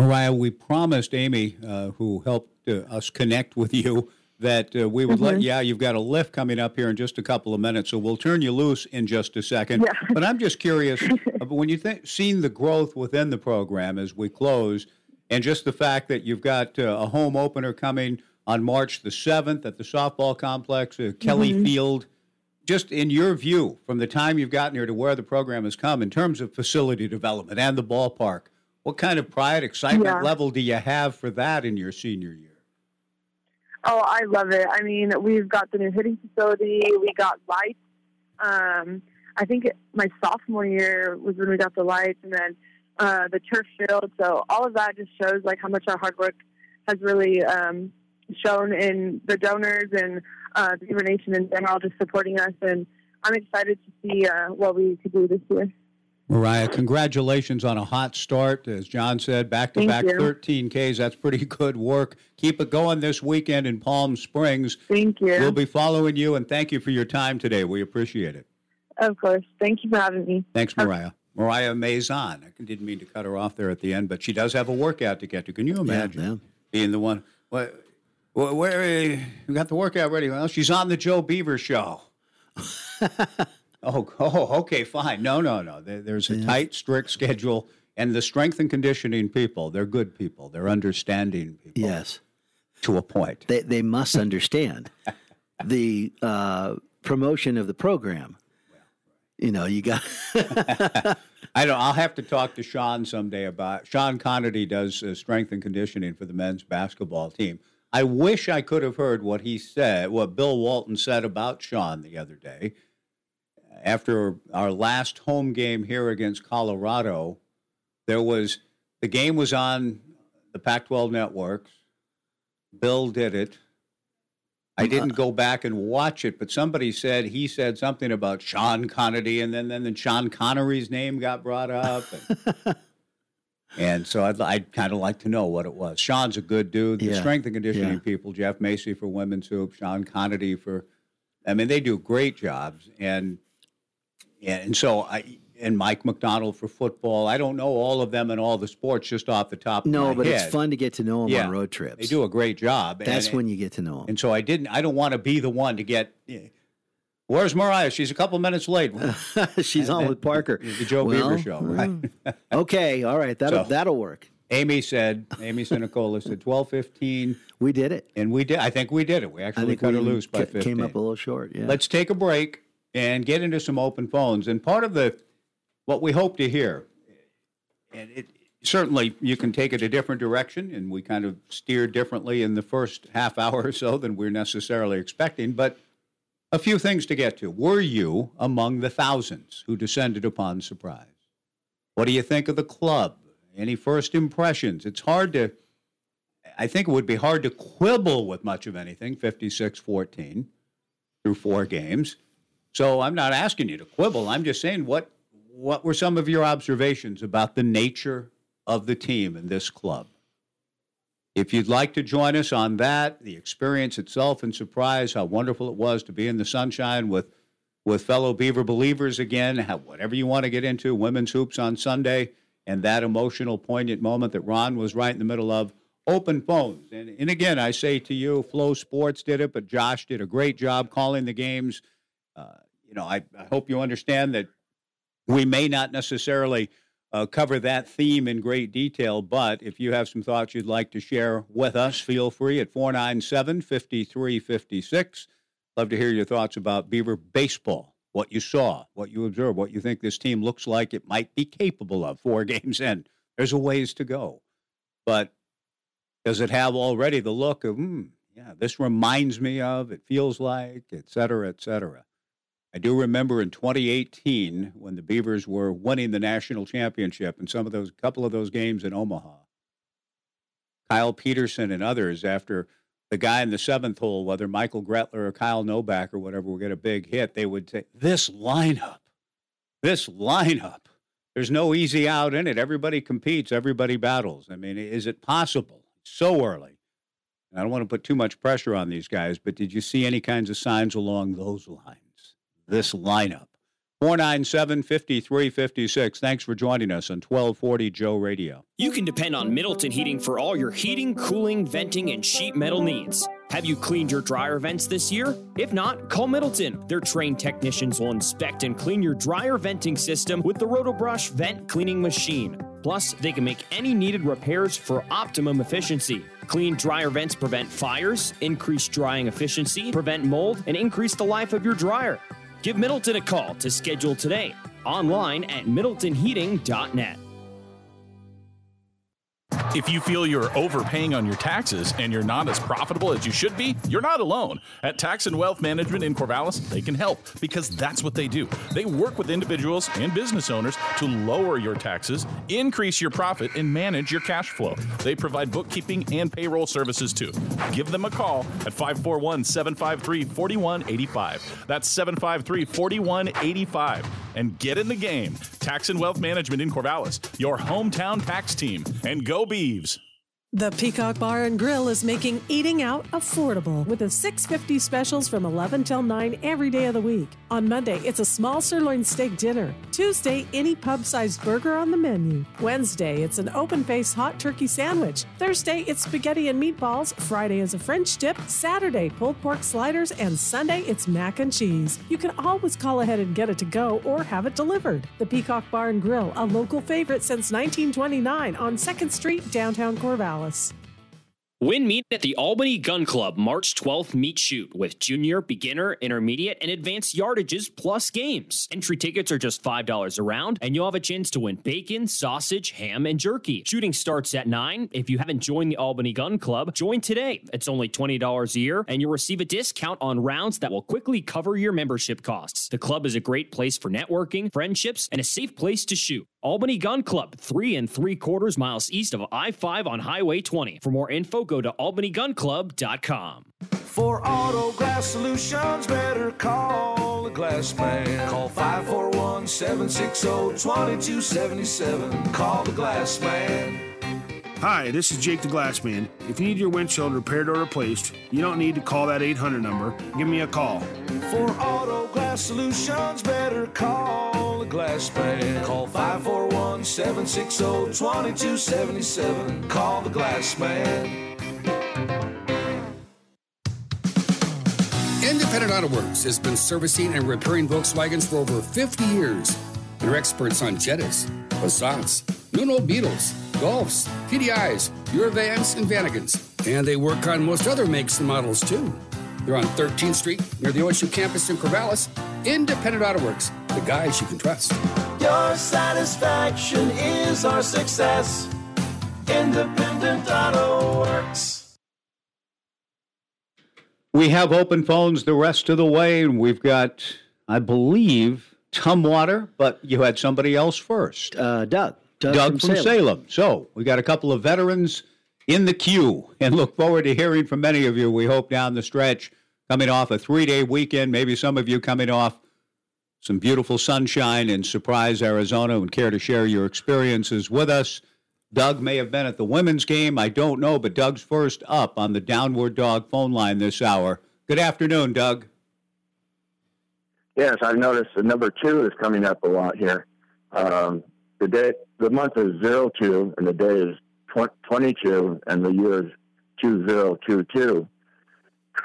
Mariah, we promised Amy, uh, who helped uh, us connect with you, that uh, we would let Mhm. you out. You've got a lift coming up here in just a couple of minutes, so we'll turn you loose in just a second. Yeah. But I'm just curious, when you think seen the growth within the program as we close, and just the fact that you've got uh, a home opener coming on March the 7th at the softball complex, uh, Kelly Mhm. Field. Just in your view, from the time you've gotten here to where the program has come, in terms of facility development and the ballpark, what kind of pride, excitement Yeah. level do you have for that in your senior year? Oh, I love it. I mean, we've got the new hitting facility. We got lights. Um, I think it, my sophomore year was when we got the lights, and then uh, the turf field. So all of that just shows like how much our hard work has really um, shown in the donors and uh, the Beaver Nation in general, just supporting us. And I'm excited to see uh, what we could do this year. Mariah, congratulations on a hot start. As John said, back to back 13 Ks. That's pretty good work. Keep it going this weekend in Palm Springs. Thank you. We'll be following you, and thank you for your time today. We appreciate it. Of course. Thank you for having me. Thanks, Mariah. Mariah Mazon. I didn't mean to cut her off there at the end, but she does have a workout to get to. Can you imagine being the one? What, where, where you got the workout ready? Well, she's on the Joe Beaver show. oh, oh, okay, fine. No, no, no. There, there's a tight, strict schedule, and the strength and conditioning people, they're good people. They're understanding people. Yes. To a point. They they must understand the uh, promotion of the program. You know, you got. I don't. I'll have to talk to Sean someday about. Sean Connerty does uh, strength and conditioning for the men's basketball team. I wish I could have heard what he said, what Bill Walton said about Sean the other day. After our last home game here against Colorado, there was the game was on the Pac-12 networks. Bill did it. I uh-huh. didn't go back and watch it, but somebody said he said something about Sean Connery, and then then, then Sean Connery's name got brought up. And, and so I'd, I'd kind of like to know what it was. Sean's a good dude. The Yeah, strength and conditioning yeah. people, Jeff Macy for women's hoop, Sean Connery for, I mean, they do great jobs. And and so I and Mike McDonald for football. I don't know all of them and all the sports just off the top of no, but head. it's fun to get to know them Yeah. on road trips. They do a great job. That's and, when you get to know them. and so I didn't. I don't want to be the one to get. Eh, where's Mariah? She's a couple minutes late. She's on with Parker. The Joe Well, Beaver show, hmm. right? okay, all right, that'll So- that'll work. Amy said. Amy Sinicola said twelve fifteen, We did it. and we did. I think we did it. We actually cut her loose by ca- fifteen. came up a little short. Yeah. Let's take a break and get into some open phones. And part of the what we hope to hear, and it certainly you can take it a different direction, and we kind of steer differently in the first half hour or so than we're necessarily expecting, but. A few things to get to. Were you among the thousands who descended upon surprise? What do you think of the club? Any first impressions? It's hard to, I think it would be hard to quibble with much of anything, 56 14 through four games. So I'm not asking you to quibble. I'm just saying what what were some of your observations about the nature of the team in this club? If you'd like to join us on that, the experience itself and surprise, how wonderful it was to be in the sunshine with with fellow Beaver believers again, whatever you want to get into, women's hoops on Sunday, and that emotional, poignant moment that Ron was right in the middle of. Open phones. And, and again, I say to you, FloSports did it, but Josh did a great job calling the games. Uh, you know, I, I hope you understand that we may not necessarily uh, cover that theme in great detail, but if you have some thoughts you'd like to share with us, feel free at 497 5356. Love to hear your thoughts about Beaver baseball, what you saw, what you observed, what you think this team looks like it might be capable of four games in. There's a ways to go. But does it have already the look of, hmm, yeah, this reminds me of, it feels like, et cetera, et cetera? I do remember in 2018 when the Beavers were winning the national championship and some of those couple of those games in Omaha. Kyle Peterson and others, after the guy in the seventh hole, whether Michael Gretler or Kyle Nobach or whatever, would get a big hit, they would say, This lineup, this lineup, there's no easy out in it. Everybody competes, everybody battles. I mean, is it possible so early? I don't want to put too much pressure on these guys, but did you see any kinds of signs along those lines? This lineup. 497 5356. Thanks for joining us on 1240 Joe Radio. You can depend on Middleton Heating for all your heating, cooling, venting, and sheet metal needs. Have you cleaned your dryer vents this year? If not, call Middleton. Their trained technicians will inspect and clean your dryer venting system with the RotoBrush vent cleaning machine. Plus, they can make any needed repairs for optimum efficiency. Clean dryer vents prevent fires, increase drying efficiency, prevent mold, and increase the life of your dryer. Give Middleton a call to schedule today online at middletonheating.net. If you feel you're overpaying on your taxes and you're not as profitable as you should be, you're not alone. At Tax and Wealth Management in Corvallis, they can help because that's what they do. They work with individuals and business owners to lower your taxes, increase your profit, and manage your cash flow. They provide bookkeeping and payroll services too. Give them a call at 541 753 4185. That's 753 4185. And get in the game. Tax and Wealth Management in Corvallis, your hometown tax team. And go Beeves. The Peacock Bar and Grill is making eating out affordable with the 650 specials from 11 till 9 every day of the week. On Monday, it's a small sirloin steak dinner. Tuesday, any pub-sized burger on the menu. Wednesday, it's an open-faced hot turkey sandwich. Thursday, it's spaghetti and meatballs. Friday is a French dip. Saturday, pulled pork sliders, and Sunday, it's mac and cheese. You can always call ahead and get it to go or have it delivered. The Peacock Bar and Grill, a local favorite since 1929 on 2nd Street, downtown Corvallis. Win meet at the Albany Gun Club March 12th meet shoot with junior, beginner, intermediate, and advanced yardages plus games. Entry tickets are just $5 a round, and you'll have a chance to win bacon, sausage, ham, and jerky. Shooting starts at 9. If you haven't joined the Albany Gun Club, join today. It's only $20 a year, and you'll receive a discount on rounds that will quickly cover your membership costs. The club is a great place for networking, friendships, and a safe place to shoot. Albany Gun Club, three and three quarters miles east of I 5 on Highway 20. For more info, go to albanygunclub.com. For auto glass solutions, better call the glass man. Call 541 760 2277. Call the glass man. Hi, this is Jake the Glassman. If you need your windshield repaired or replaced, you don't need to call that 800 number. Give me a call. For auto glass solutions, better call the glass man. Call 541 760 2277. Call the glass man. Independent Auto Works has been servicing and repairing Volkswagens for over 50 years. They're experts on Jettas, Passats, Nuno Beetles, Golfs, TDIs, Eurovans, and Vanagons. And they work on most other makes and models too. They're on 13th Street near the OSU campus in Corvallis. Independent Auto Works, the guys you can trust. Your satisfaction is our success. Independent Auto Works. We have open phones the rest of the way, and we've got, I believe, Tumwater, but you had somebody else first. Uh, Doug. Doug, Doug, from from, Salem. Salem. So we got a couple of veterans in the queue and look forward to hearing from many of you. We hope down the stretch, coming off a three day weekend, maybe some of you coming off some beautiful sunshine in Surprise, Arizona, and care to share your experiences with us. Doug may have been at the women's game. I don't know, but Doug's first up on the Downward Dog phone line this hour. Good afternoon, Doug. Yes, I've noticed the number two is coming up a lot here. Um, the day, the month is zero two, and the day is tw- twenty two, and the year is two zero two two,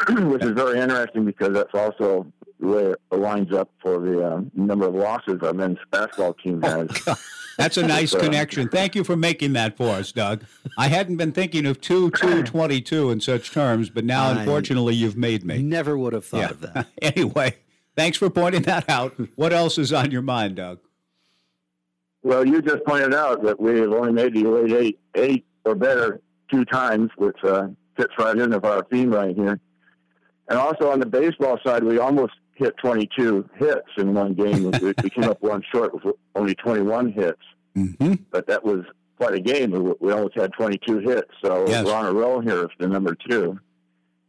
which is very interesting because that's also the way it lines up for the uh, number of losses our men's basketball team has. That's a nice So- connection. Thank you for making that for us, Doug. I hadn't been thinking of 2 2 22 in such terms, but now, I unfortunately, you've made me. Never would have thought Yeah. of that. anyway, thanks for pointing that out. What else is on your mind, Doug? Well, you just pointed out that we have only made the Elite Eight, eight or better two times, which uh, fits right into our theme right here. And also on the baseball side, we almost hit 22 hits in one game. we, came up one short with only 21 hits, mm-hmm. but that was quite a game. We, we almost had 22 hits, so Yes. we're on a roll here for the number 2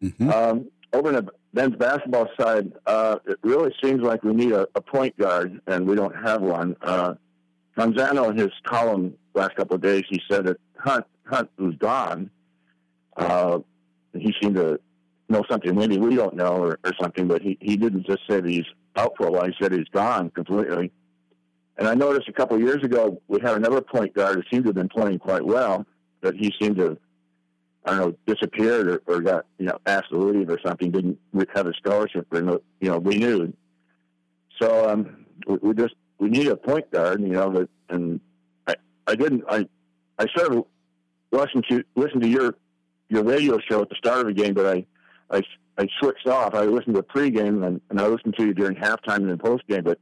Mm-hmm. Um, over on the men's basketball side, uh, it really seems like we need a, a point guard, and we don't have one. Uh, Manzano, in his column last couple of days, he said that Hunt, Hunt was gone. Uh, he seemed to know something maybe we don't know or, or something, but he, he didn't just say that he's out for a while. He said he's gone completely. And I noticed a couple of years ago we had another point guard who seemed to have been playing quite well, but he seemed to, I don't know, disappeared or, or got you know asked to leave or something. Didn't have a scholarship or no- you know renewed. So um, we, we just we need a point guard, you know. That, and I I didn't I I sort of listened to listened to your your radio show at the start of the game, but I I, I switched off. I listened to pregame and, and I listened to you during halftime and postgame, but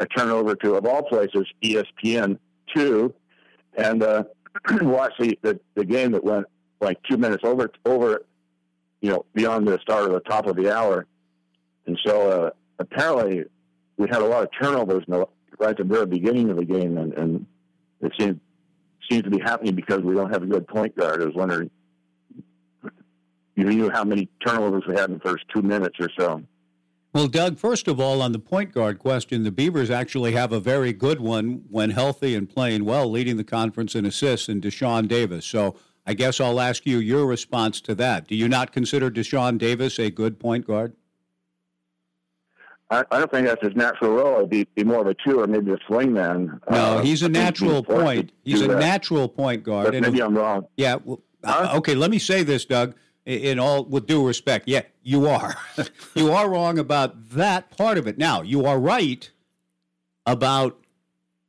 I turned over to, of all places, ESPN two, and uh, watched the, the the game that went like two minutes over over, you know, beyond the start of the top of the hour, and so uh, apparently we had a lot of turnovers the, right at the very beginning of the game, and, and it seemed seems to be happening because we don't have a good point guard. I was wondering, you knew how many turnovers we had in the first two minutes or so. Well, Doug, first of all, on the point guard question, the Beavers actually have a very good one when healthy and playing well, leading the conference in assists in Dashawn Davis. So I guess I'll ask you your response to that. Do you not consider Dashawn Davis a good point guard? I, I don't think that's his natural role. It'd be, be more of a two or maybe a swingman. No, Uh, he's a natural point. He's a that. natural point guard. But maybe if- I'm wrong. Yeah. Well, uh, okay. Let me say this, Doug. In all, with due respect, yeah, you are. you are wrong about that part of it. Now, you are right about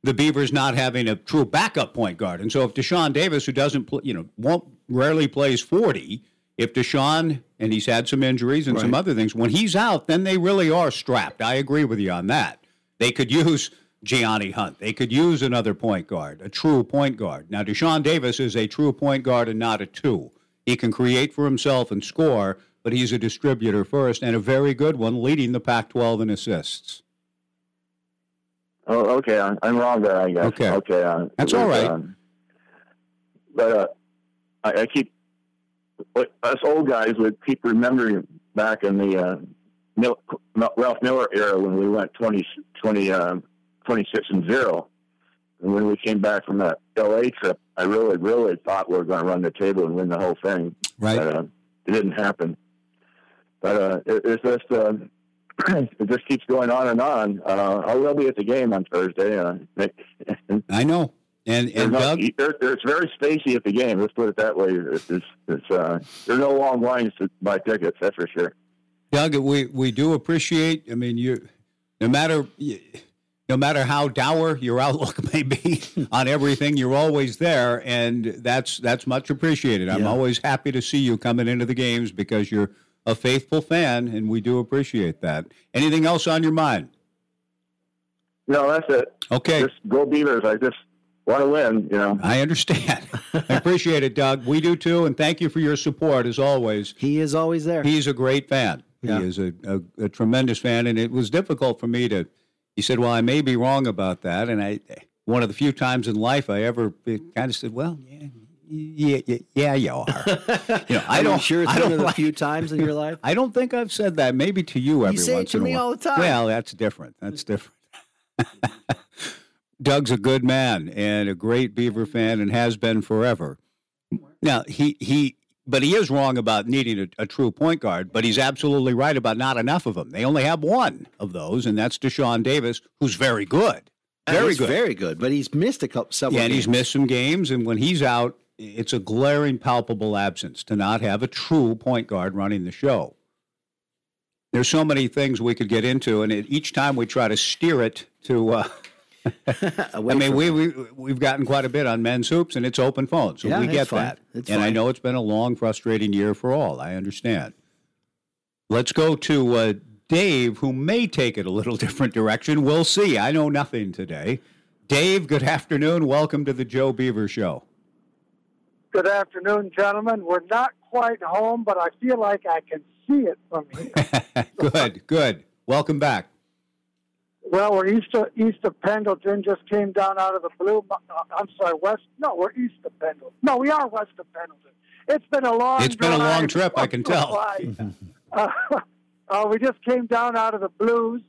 the Beavers not having a true backup point guard. And so, if Dashawn Davis, who doesn't, pl- you know, won't rarely plays forty, if Dashawn and he's had some injuries and some other things, when he's out, then they really are strapped. I agree with you on that. They could use Gianni Hunt. They could use another point guard, a true point guard. Now, Dashawn Davis is a true point guard and not a two. He can create for himself and score, but he's a distributor first and a very good one, leading the Pac 12 in assists. Oh, okay. I'm, I'm wrong there, I guess. Okay. Okay. Uh, That's all right. um, but uh, I, I keep us old guys would keep remembering back in the uh, Mil- Ralph Miller era when we went 20, 20, um, 26 and zero. And when we came back from that LA trip, I really, really thought we were going to run the table and win the whole thing. Right. But, uh, it didn't happen. But uh, it, it's just uh, it just keeps going on and on. Uh, I will be at the game on Thursday. Uh, I know. And there's and no- Doug, there, there's very spacey at the game. Let's put it that way. It's, it's, it's, uh, there are no long lines to buy tickets. That's for sure. Doug, we, we do appreciate. I mean, you no matter no matter how dour your outlook may be on everything, you're always there, and that's that's much appreciated. I'm Yeah. always happy to see you coming into the games because you're a faithful fan, and we do appreciate that. Anything else on your mind? No, that's it. Okay. Just go Beavers. I just want to win. You know. I understand. I appreciate it, Doug. We do too, and thank you for your support as always. He is always there. He's a great fan. Yeah. He is a, a, a tremendous fan, and it was difficult for me to. He said, "Well, I may be wrong about that," and I, one of the few times in life I ever kind of said, "Well, yeah, yeah, yeah, yeah you are." You know, I don't. sure it's I one don't of the few times in your life? I don't think I've said that. Maybe to you every say it to in a me while. all the time. Well, that's different. That's different. Doug's a good man and a great Beaver fan and has been forever. Now he he, but he is wrong about needing a, a true point guard. But he's absolutely right about not enough of them. They only have one of those, and that's Dashawn Davis, who's very good, very good. very good. But he's missed a couple several. Yeah, and he's missed some games, and when he's out, it's a glaring, palpable absence to not have a true point guard running the show. There's so many things we could get into, and it, each time we try to steer it to. Uh, I mean, we, we we've gotten quite a bit on men's hoops, and it's open phone, so Yeah, we it's get fine. that. It's and I fine. know it's been a long, frustrating year for all. I understand. Let's go to uh, Dave, who may take it a little different direction. We'll see. I know nothing today. Dave, good afternoon. Welcome to the Joe Beaver Show. Good afternoon, gentlemen. We're not quite home, but I feel like I can see it from here. good, good. Welcome back. Well, we're east of, east of Pendleton. Just came down out of the blue. uh, I'm sorry, west. No, we're east of Pendleton. No, we are west of Pendleton. It's been a long. It's been a long trip, I can tell. uh, uh, we just came down out of the blues,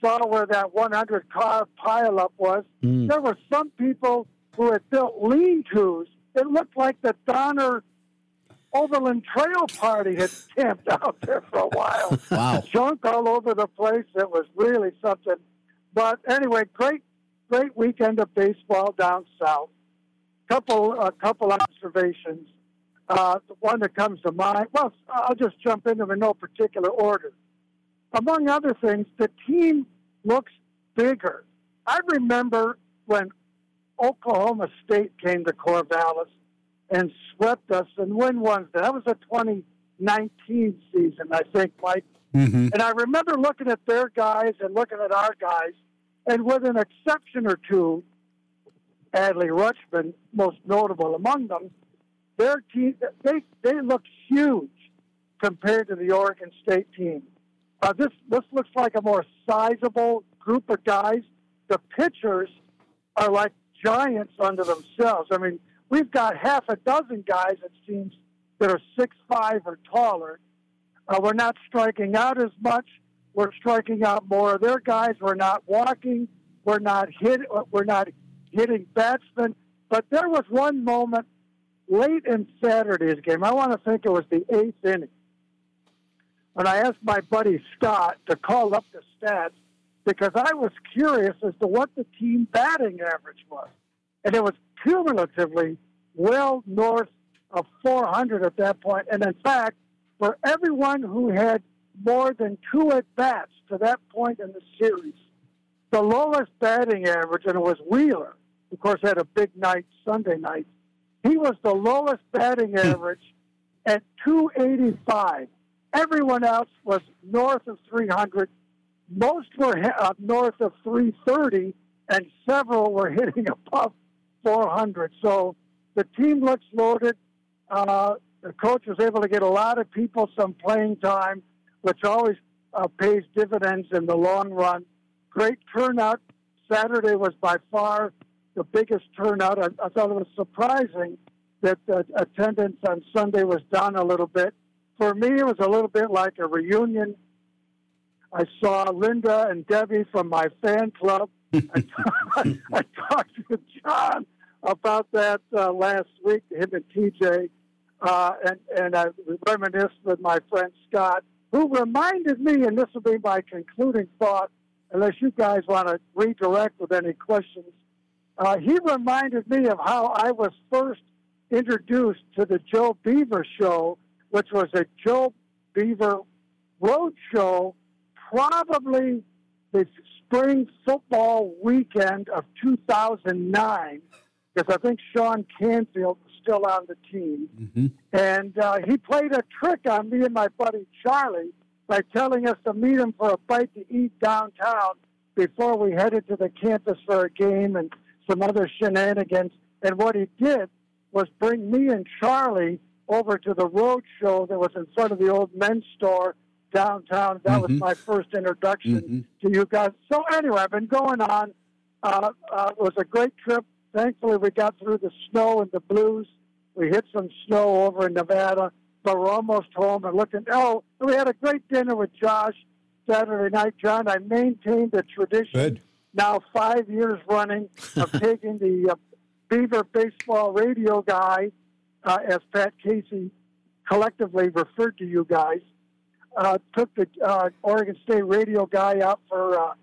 saw where that 100 car pileup was. Mm. There were some people who had built lean-tos. It looked like the Donner Overland Trail Party had camped out there for a while. Wow. Junk all over the place. It was really something. But anyway, great, great weekend of baseball down south. Couple, a couple observations. Uh, the one that comes to mind. Well, I'll just jump into them in no particular order. Among other things, the team looks bigger. I remember when Oklahoma State came to Corvallis and swept us and win one. That was a 2019 season, I think, Mike. Mm-hmm. And I remember looking at their guys and looking at our guys, and with an exception or two, Adley Rutschman, most notable among them. Their team, they they look huge compared to the Oregon State team. Uh, this this looks like a more sizable group of guys. The pitchers are like giants unto themselves. I mean, we've got half a dozen guys, it seems, that are six five or taller. Uh, we're not striking out as much. We're striking out more. of Their guys we're not walking. We're not hit. We're not hitting batsmen. But there was one moment late in Saturday's game. I want to think it was the eighth inning. And I asked my buddy Scott to call up the stats because I was curious as to what the team batting average was. And it was cumulatively well north of 400 at that point. And in fact, for everyone who had more than two at bats to that point in the series, the lowest batting average, and it was Wheeler, of course, had a big night Sunday night. He was the lowest batting average at 285. Everyone else was north of 300. Most were uh, north of 330, and several were hitting above 400. So the team looks loaded. Uh, the coach was able to get a lot of people some playing time, which always uh, pays dividends in the long run. Great turnout. Saturday was by far the biggest turnout. I, I thought it was surprising that the attendance on Sunday was down a little bit. For me, it was a little bit like a reunion. I saw Linda and Debbie from my fan club. I, I talked to John about that uh, last week, him and TJ, uh, and, and I reminisced with my friend Scott, who reminded me, and this will be my concluding thought, unless you guys want to redirect with any questions. Uh, he reminded me of how I was first introduced to the Joe Beaver show, which was a Joe Beaver road show, probably the spring football weekend of 2009, because I think Sean Canfield still on the team. Mm-hmm. And uh, he played a trick on me and my buddy Charlie by telling us to meet him for a bite to eat downtown before we headed to the campus for a game and some other shenanigans. And what he did was bring me and Charlie over to the road show that was in front of the old men's store downtown. That was Mhm. my first introduction to you guys. So anyway, I've been going on. Uh, uh, it was a great trip. Thankfully, we got through the snow and the blues. We hit some snow over in Nevada, but we're almost home and looking. Oh, we had a great dinner with Josh Saturday night. John, I maintained the tradition now five years running of taking the uh, Beaver baseball radio guy, uh, as Pat Casey collectively referred to you guys, uh, took the uh, Oregon State radio guy out for uh,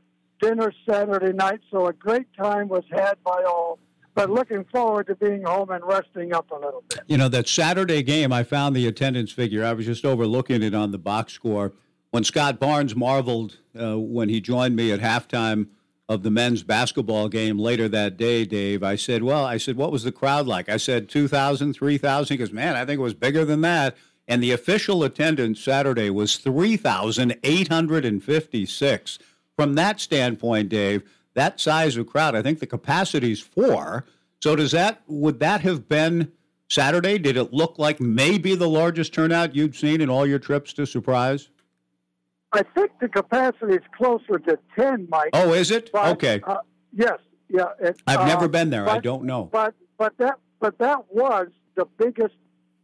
dinner Saturday night. So a great time was had by all. But looking forward to being home and resting up a little bit. You know, that Saturday game, I found the attendance figure. I was just overlooking it on the box score. When Scott Barnes marveled uh, when he joined me at halftime of the men's basketball game later that day, Dave, I said, Well, I said, what was the crowd like? I said, 2,000, 3,000. He goes, Man, I think it was bigger than that. And the official attendance Saturday was 3,856. From that standpoint, Dave, that size of crowd, I think the capacity is four. So does that would that have been Saturday? Did it look like maybe the largest turnout you'd seen in all your trips to Surprise? I think the capacity is closer to 10, Mike. Oh, is it? But, Okay. Uh, yes. Yeah. it- I've uh, never been there. I don't know. But but that but that was the biggest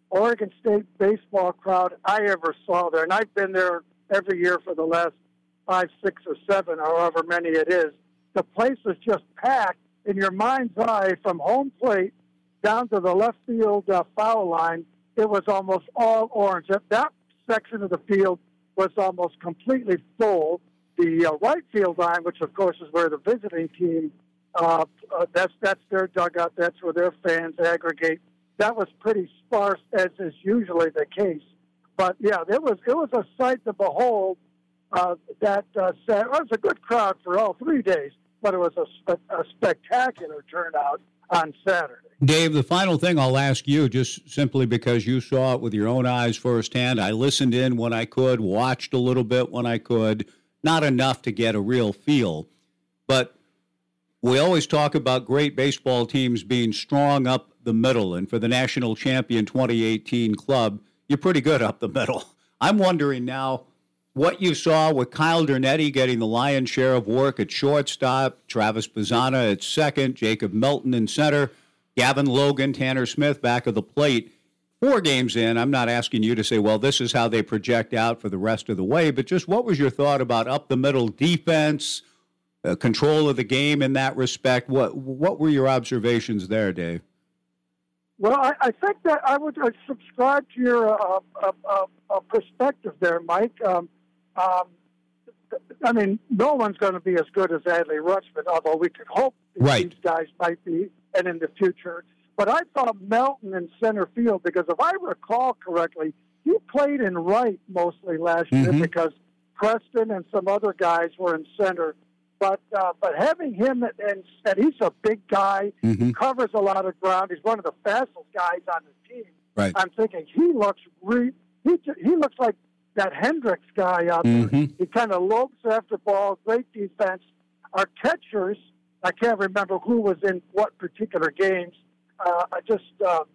Oregon State baseball crowd I ever saw there, and I've been there every year for the last five, six, or seven, however many it is. The place was just packed in your mind's eye from home plate down to the left field uh, foul line. It was almost all orange. That, that section of the field was almost completely full. The uh, right field line, which of course is where the visiting team, uh, uh, that's that's their dugout. That's where their fans aggregate. That was pretty sparse, as is usually the case. But yeah, it was it was a sight to behold. Uh, that uh, it was a good crowd for all three days, but it was a, a spectacular turnout on Saturday. Dave, the final thing I'll ask you, just simply because you saw it with your own eyes firsthand. I listened in when I could, watched a little bit when I could, not enough to get a real feel. But we always talk about great baseball teams being strong up the middle, and for the national champion 2018 club, you're pretty good up the middle. I'm wondering now what you saw with Kyle Dernedde getting the lion's share of work at shortstop, Travis Bazzana at second, Jacob Melton in center, Gavin Logan, Tanner Smith back of the plate. Four games in, I'm not asking you to say, well, this is how they project out for the rest of the way, but just what was your thought about up the middle defense? uh, control of the game in that respect. What what were your observations there, Dave? Well, I, I think that I would subscribe to your uh, uh, uh, uh, perspective there, Mike. Um, um, I mean, no one's going to be as good as Adley Rutschman, although we could hope right. these guys might be, and in the future. But I thought Melton in center field because if I recall correctly, he played in right mostly last year Mm-hmm. because Preston and some other guys were in center. But uh, but having him and, and he's a big guy, Mhm. covers a lot of ground. He's one of the fastest guys on the team. Right. I'm thinking he looks re- he he looks like that Hendricks guy there. Mhm. He kind of lopes after ball, great defense. Our catchers, I can't remember who was in what particular games. Uh, I just uh,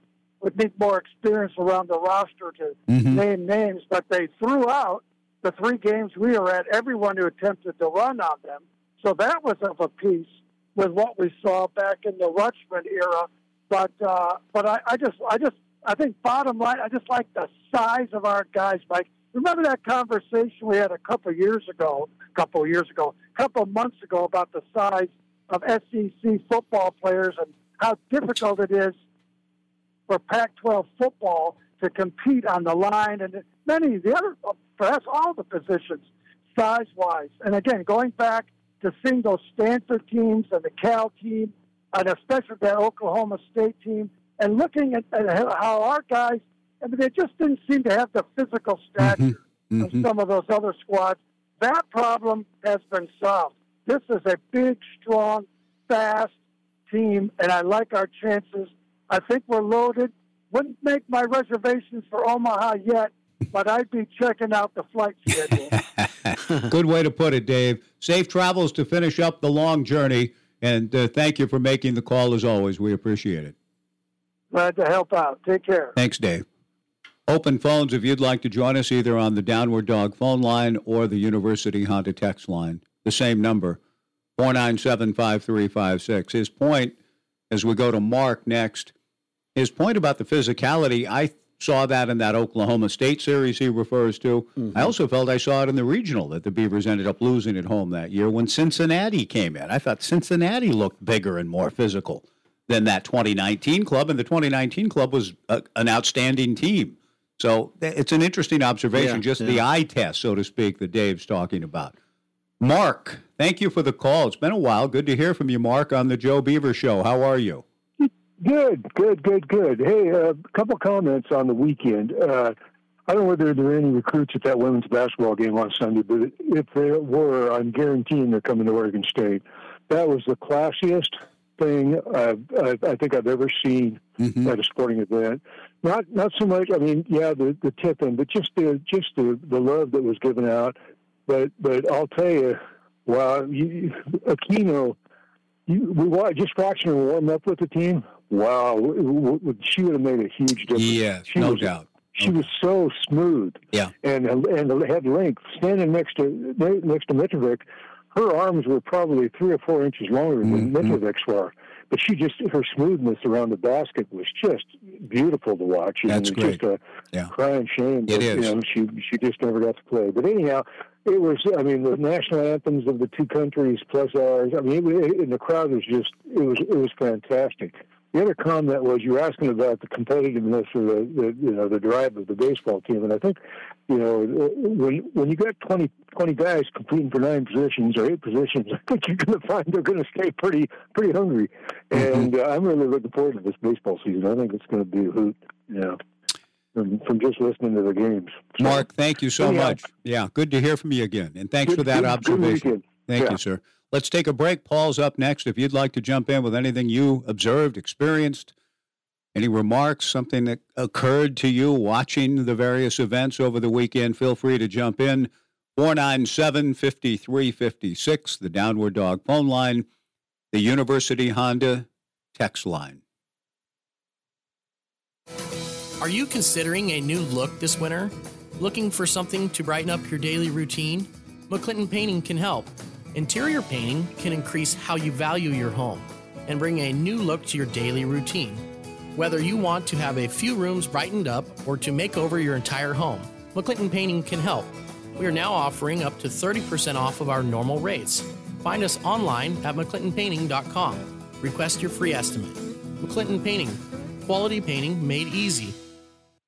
would need more experience around the roster to Mhm. name names, but they threw out the three games we were at, everyone who attempted to run on them. So that was of a piece with what we saw back in the Rutschman era. But uh, but I, I just I just I think bottom line I just like the size of our guys, Mike. Remember that conversation we had a couple years ago, a couple years ago, a couple months ago about the size of SEC football players and how difficult it is for Pac-12 football to compete on the line and many of the other, perhaps all the positions, size-wise. And again, going back to seeing those Stanford teams and the Cal team, and especially that Oklahoma State team, and looking at, at how our guys, I mean, they just didn't seem to have the physical stature of some of those other squads. That problem has been solved. This is a big, strong, fast team, and I like our chances. I think we're loaded. Wouldn't make my reservations for Omaha yet, but I'd be checking out the flight schedule. Good way to put it, Dave. Safe travels to finish up the long journey, and uh, thank you for making the call as always. We appreciate it. Glad to help out. Take care. Thanks, Dave. Open phones if you'd like to join us either on the Downward Dog phone line or the University Honda text line. The same number, 497 5356. His point, as we go to Mark next, his point about the physicality, I saw that in that Oklahoma State series he refers to. Mm-hmm. I also felt I saw it in the regional that the Beavers ended up losing at home that year when Cincinnati came in. I thought Cincinnati looked bigger and more physical than that 2019 club, and the 2019 club was a, an outstanding team. So th- it's an interesting observation, Yeah, just the eye test, so to speak, that Dave's talking about. Mark, thank you for the call. It's been a while. Good to hear from you, Mark, on the Joe Beaver Show. How are you? Good, good, good, good. Hey, a couple comments on the weekend. Uh, I don't know whether there are any recruits at that women's basketball game on Sunday, but if there were, I'm guaranteeing they're coming to Oregon State. That was the classiest thing I've, I, I think I've ever seen mm-hmm. at a sporting event. Not not so much. I mean, yeah, the the tipping, but just the just the the love that was given out. But but I'll tell you, wow, you, Aquino, you, we just watching her warm up with the team. Wow, w- w- w- she would have made a huge difference. Yes, she no was, doubt. She was so smooth. Yeah. and and had length. Standing next to next to Mitrovic, her arms were probably three or four inches longer than Mm-hmm. Mitrovic's were. But she just her smoothness around the basket was just beautiful to watch. and That's it was great. Just a Yeah. crying shame. It that, is. You know, she she just never got to play. But anyhow, it was. I mean, the national anthems of the two countries plus ours. I mean, it, was- and the crowd was just. It was. It was fantastic. The other comment was you were asking about the competitiveness or the, the you know the drive of the baseball team, and I think you know when when you got 20, 20 guys competing for nine positions or eight positions, I think you're going to find they're going to stay pretty pretty hungry, and uh, I'm really looking forward to this baseball season. I think it's going to be a hoot. Know, from, from just listening to the games. So, Mark, thank you so anyhow, much. Yeah, good to hear from you again. And thanks Good- for that good- good observation. weekend. Thank Yeah. you, sir. Let's take a break. Paul's up next. If you'd like to jump in with anything you observed, experienced, any remarks, something that occurred to you watching the various events over the weekend, feel free to jump in. 497 5356, the Downward Dog phone line. the University Honda text line. Are you considering a new look this winter? Looking for something to brighten up your daily routine? McClinton Painting can help. Interior painting can increase how you value your home and bring a new look to your daily routine. Whether you want to have a few rooms brightened up or to make over your entire home, McClinton Painting can help. We are now offering up to 30% off of our normal rates. Find us online at mcclintonpainting.com. Request your free estimate. McClinton Painting, quality painting made easy.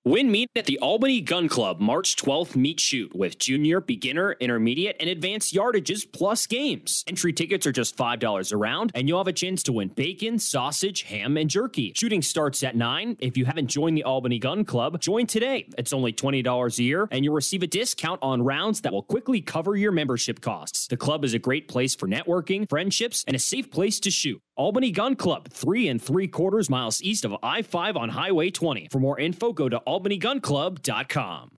Win meet at the Albany Gun Club March 12th meet shoot with junior, beginner, intermediate, and advanced yardages plus games. Entry tickets are just $5 a round, and you'll have a chance to win bacon, sausage, ham, and jerky. Shooting starts at 9. If you haven't joined the Albany Gun Club, join today. It's only $20 a year, and you'll receive a discount on rounds that will quickly cover your membership costs. The club is a great place for networking, friendships, and a safe place to shoot. Albany Gun Club, three and three quarters miles east of I 5 on Highway 20. For more info, go to albanygunclub.com.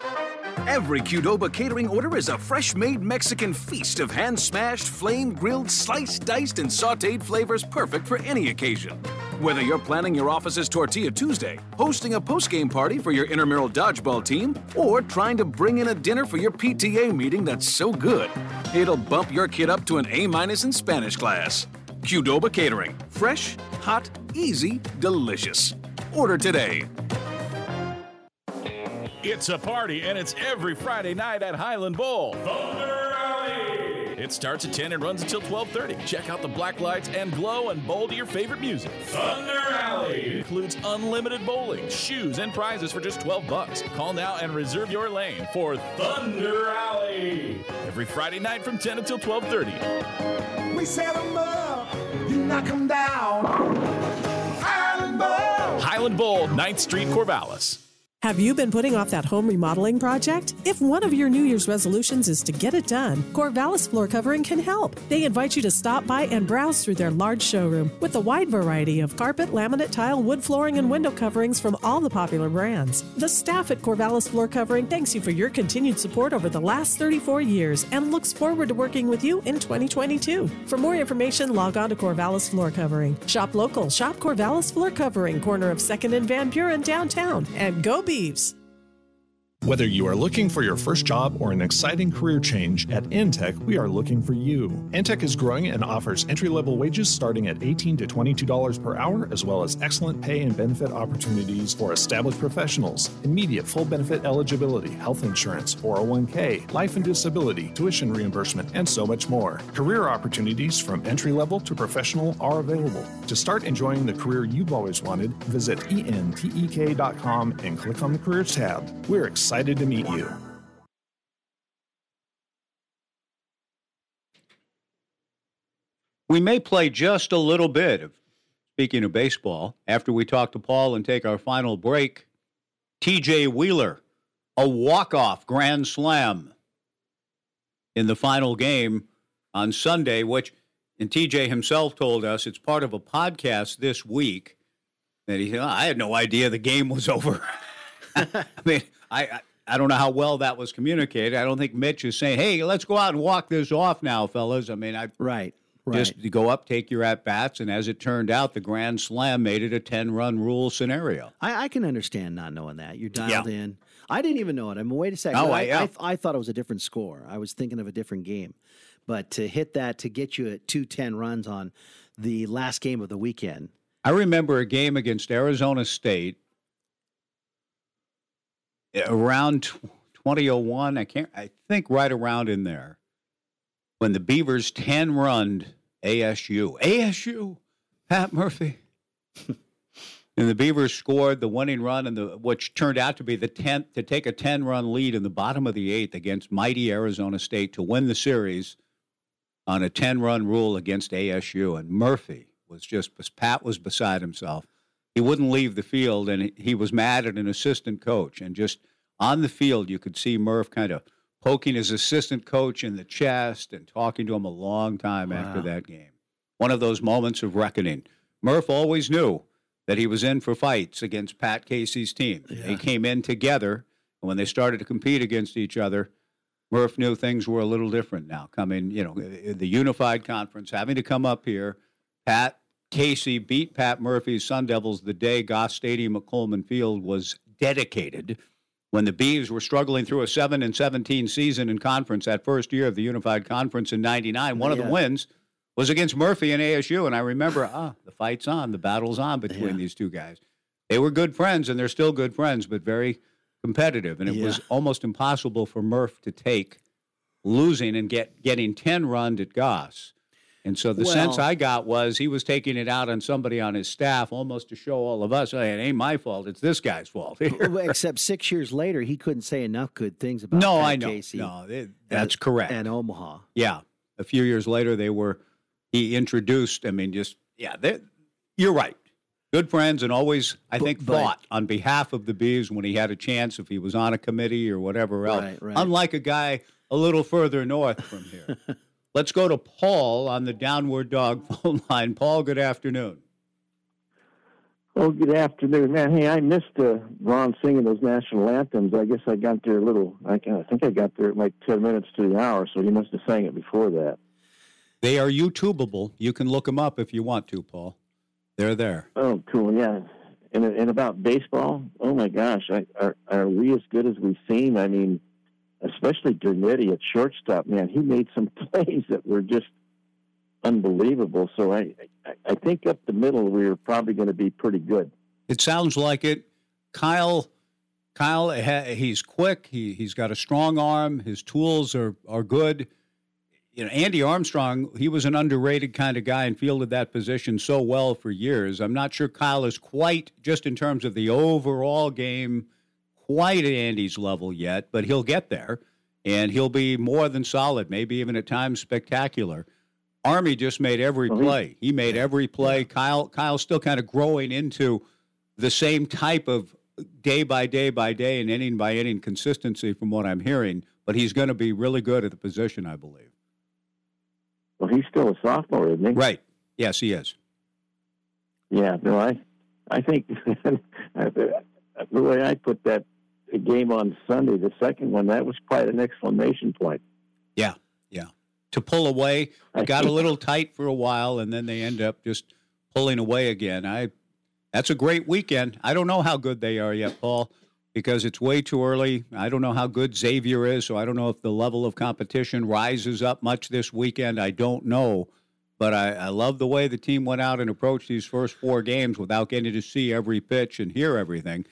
Every Qdoba catering order is a fresh made Mexican feast of hand smashed, flame grilled, sliced, diced, and sauteed flavors perfect for any occasion. Whether you're planning your office's Tortilla Tuesday, hosting a post game party for your intramural dodgeball team, or trying to bring in a dinner for your PTA meeting that's so good, it'll bump your kid up to an A minus in Spanish class. Qdoba Catering. Fresh, hot, easy, delicious. Order today. It's a party, and it's every Friday night at Highland Bowl. Thunder Alley! It starts at 10 and runs until 12:30. Check out the black lights and glow and bowl to your favorite music. Thunder Alley includes unlimited bowling, shoes, and prizes for just 12 bucks. Call now and reserve your lane for Thunder Alley every Friday night from 10 until 12:30. We set 'em up, you knock 'em down. Island Bowl. Highland Bowl, 9th Street, Corvallis. Have you been putting off that home remodeling project? If one of your New Year's resolutions is to get it done, Corvallis Floor Covering can help. They invite you to stop by and browse through their large showroom with a wide variety of carpet, laminate, tile, wood flooring, and window coverings from all the popular brands. The staff at Corvallis Floor Covering thanks you for your continued support over the last 34 years and looks forward to working with you in 2022. For more information, log on to Corvallis Floor Covering. Shop local, shop Corvallis Floor Covering, corner of 2nd and Van Buren downtown, and go Beavs! Whether you are looking for your first job or an exciting career change, at Entek, we are looking for you. Entek is growing and offers entry level wages starting at 18 to $22 per hour, as well as excellent pay and benefit opportunities for established professionals, immediate full benefit eligibility, health insurance, 401k, life and disability, tuition reimbursement, and so much more. Career opportunities from entry level to professional are available. To start enjoying the career you've always wanted, visit entek.com and click on the Careers tab. We're excited to meet you. We may play just a little bit of speaking of baseball after we talk to Paul and take our final break. TJ Wheeler, a walk-off grand slam in the final game on Sunday, which and TJ himself told us it's part of a podcast this week And he said, I had no idea the game was over. I mean, I, I don't know how well that was communicated. I don't think Mitch is saying, "Hey, let's go out and walk this off now, fellas." I mean, I right, just right. go up, take your at bats, and as it turned out, the grand slam made it a ten run rule scenario. I, I can understand not knowing that. You're dialed Yeah. in. I didn't even know it. I mean, wait a second. Oh, I, yeah. I, I thought it was a different score. I was thinking of a different game. But to hit that, to get you at 210 runs on the last game of the weekend. I remember a game against Arizona State around 2001. I can't. I think right around in there when the Beavers 10 run ASU. ASU. Pat Murphy. and the Beavers scored the winning run, and the which turned out to be the tenth to take a 10 run lead in the bottom of the eighth against mighty Arizona State to win the series on a 10 run rule against ASU. And Murphy was just, Pat was beside himself. He wouldn't leave the field, and he- was mad at an assistant coach. And just on the field, you could see Murph kind of poking his assistant coach in the chest and talking to him a long time after that game. One of those moments of reckoning. Murph always knew that he was in for fights against Pat Casey's team. They came in together, and when they started to compete against each other, Murph knew things were a little different now. Coming, you know, the unified conference, having to come up here Pat Casey beat Pat Murphy's Sun Devils the day Goss Stadium at Coleman Field was dedicated when the Bees were struggling through a 7 and 17 season in conference that first year of the Unified Conference in 99. One of the wins was against Murphy and ASU. And I remember, ah, the fight's on, the battle's on between these two guys. They were good friends, and they're still good friends, but very competitive. And it was almost impossible for Murph to take losing and get getting 10 runned at Goss. And so the sense I got was he was taking it out on somebody on his staff almost to show all of us, hey, it ain't my fault, it's this guy's fault. Well, Except six years later, he couldn't say enough good things about No, Pat I know. Casey. No, it- and- that's correct. And Omaha. Yeah. A few years later, they were, he introduced, I mean, just, yeah, you're right. Good friends and always, I But- think, fought on behalf of the Bees when he had a chance, if he was on a committee or whatever else. Right, right. Unlike a guy a little further north from here. Let's go to Paul on the Downward Dog phone line. Paul, good afternoon. Oh, good afternoon, man. Hey, I missed uh, Ron singing those national anthems. I guess I got there a little. I, I think I got there like ten minutes to the hour, so he must have sang it before that. They are YouTubeable. You can look them up if you want to, Paul. They're there. Oh, cool. Yeah. And and about baseball, oh my gosh, I, are are we as good as we seem? I mean, especially Dernedde at shortstop, man. He made some plays that were just unbelievable. So I I, think up the middle we're probably going to be pretty good. It sounds like it. Kyle, Kyle, he's quick. He he's got a strong arm. His tools are are good. You know, Andy Armstrong, he was an underrated kind of guy and fielded that position so well for years. I'm not sure Kyle is quite just in terms of the overall game, quite at Andy's level yet, but he'll get there, and he'll be more than solid. Maybe even at times spectacular. Army just made every mm-hmm. play. He made every play. Kyle Kyle's still kind of growing into the same type of day by day by day and inning by inning consistency from what I'm hearing, but he's going to be really good at the position, I believe. Well, he's still a sophomore, isn't he? Right. Yes, he is. Yeah, no, I, I think the way I put that game on Sunday, the second one, that was quite an exclamation point. Yeah, yeah. To pull away, it got a little tight for a while, and then they end up just pulling away again. I, that's a great weekend. I don't know how good they are yet, Paul, because it's way too early. I don't know how good Xavier is, so I don't know if the level of competition rises up much this weekend. I don't know. But I, I love the way the team went out and approached these first four games without getting to see every pitch and hear everything.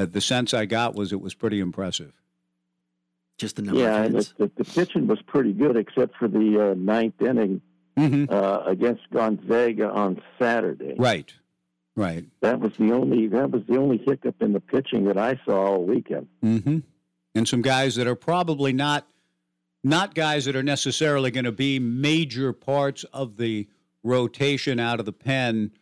Uh, the sense I got was it was pretty impressive. Just the yeah, and the, the, the pitching was pretty good, except for the uh, ninth inning uh, against Gonzaga on Saturday. Right, right. That was the only that was the only hiccup in the pitching that I saw all weekend. Mm-hmm. And some guys that are probably not not guys that are necessarily going to be major parts of the rotation out of the pen.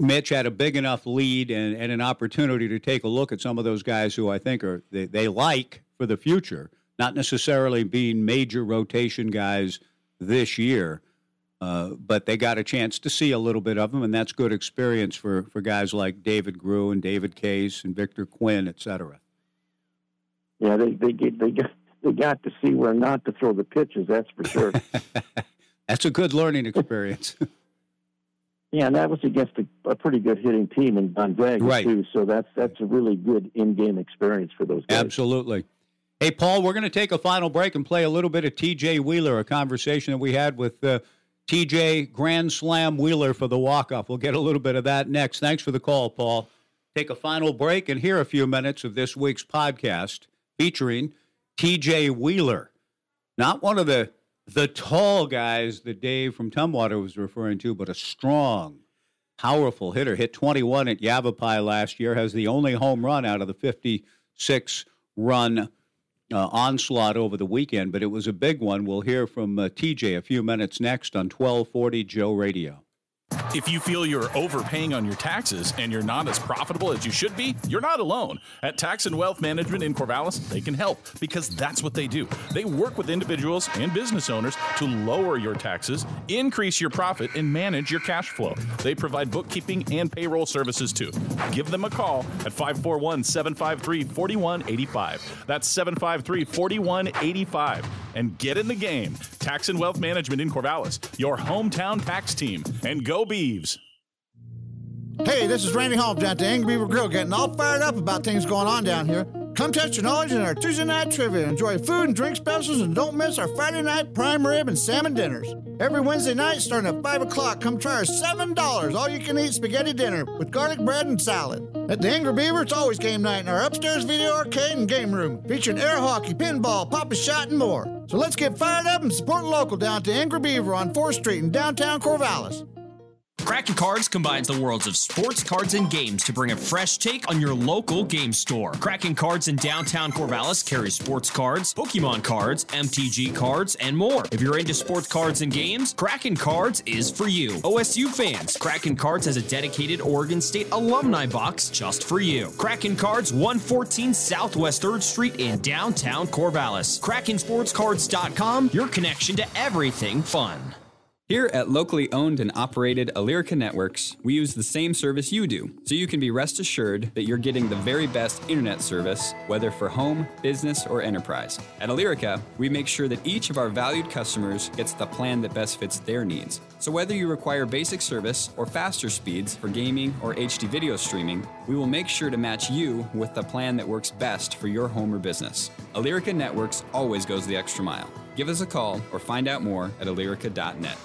Mitch had a big enough lead and, and an opportunity to take a look at some of those guys who I think are they, they like for the future, not necessarily being major rotation guys this year. Uh, but they got a chance to see a little bit of them, and that's good experience for, for guys like David Grew and David Case and Victor Quinn, et cetera. Yeah, they they get they got they got to see where not to throw the pitches. That's for sure. That's a good learning experience. yeah, and that was against a, a pretty good hitting team in Gonzaga Right. too. So that's that's a really good in-game experience for those guys. Absolutely. Hey, Paul, we're going to take a final break and play a little bit of TJ Wheeler, a conversation that we had with uh, TJ Grand Slam Wheeler for the walk-off. We'll get a little bit of that next. Thanks for the call, Paul. Take a final break and hear a few minutes of this week's podcast featuring TJ Wheeler. Not one of the the tall guys that Dave from Tumwater was referring to, but a strong, powerful hitter. Hit 21 at Yavapai last year, has the only home run out of the 56 run uh, onslaught over the weekend, but it was a big one. We'll hear from uh, TJ a few minutes next on 1240 Joe Radio. If you feel you're overpaying on your taxes and you're not as profitable as you should be, you're not alone. At Tax and Wealth Management in Corvallis, they can help because that's what they do. They work with individuals and business owners to lower your taxes, increase your profit, and manage your cash flow. They provide bookkeeping and payroll services too. Give them a call at 541 753 4185. That's 753 4185. And get in the game. Tax and Wealth Management in Corvallis, your hometown tax team. And go Beavs. Hey, this is Randy Holmes down at the Angry Beaver Grill, getting all fired up about things going on down here. Come test your knowledge in our Tuesday night trivia. Enjoy food and drink specials, and don't miss our Friday night prime rib and salmon dinners. Every Wednesday night, starting at 5 o'clock, come try our $7 all you can eat spaghetti dinner with garlic bread and salad. At the Angry Beaver, it's always game night in our upstairs video arcade and game room, featuring air hockey, pinball, pop a shot, and more. So let's get fired up and support local down to Angry Beaver on 4th Street in downtown Corvallis. Kraken Cards combines the worlds of sports cards and games to bring a fresh take on your local game store. Kraken Cards in downtown Corvallis carries sports cards, Pokemon cards, MTG cards, and more. If you're into sports cards and games, Kraken Cards is for you. OSU fans, Kraken Cards has a dedicated Oregon State alumni box just for you. Kraken Cards, 114 Southwest 3rd Street in downtown Corvallis. KrakenSportsCards.com, your connection to everything fun. Here at locally owned and operated Alyrica Networks, we use the same service you do, so you can be rest assured that you're getting the very best internet service, whether for home, business, or enterprise. At Alyrica, we make sure that each of our valued customers gets the plan that best fits their needs. So whether you require basic service or faster speeds for gaming or HD video streaming, we will make sure to match you with the plan that works best for your home or business. Alyrica Networks always goes the extra mile. Give us a call or find out more at alyrica.net.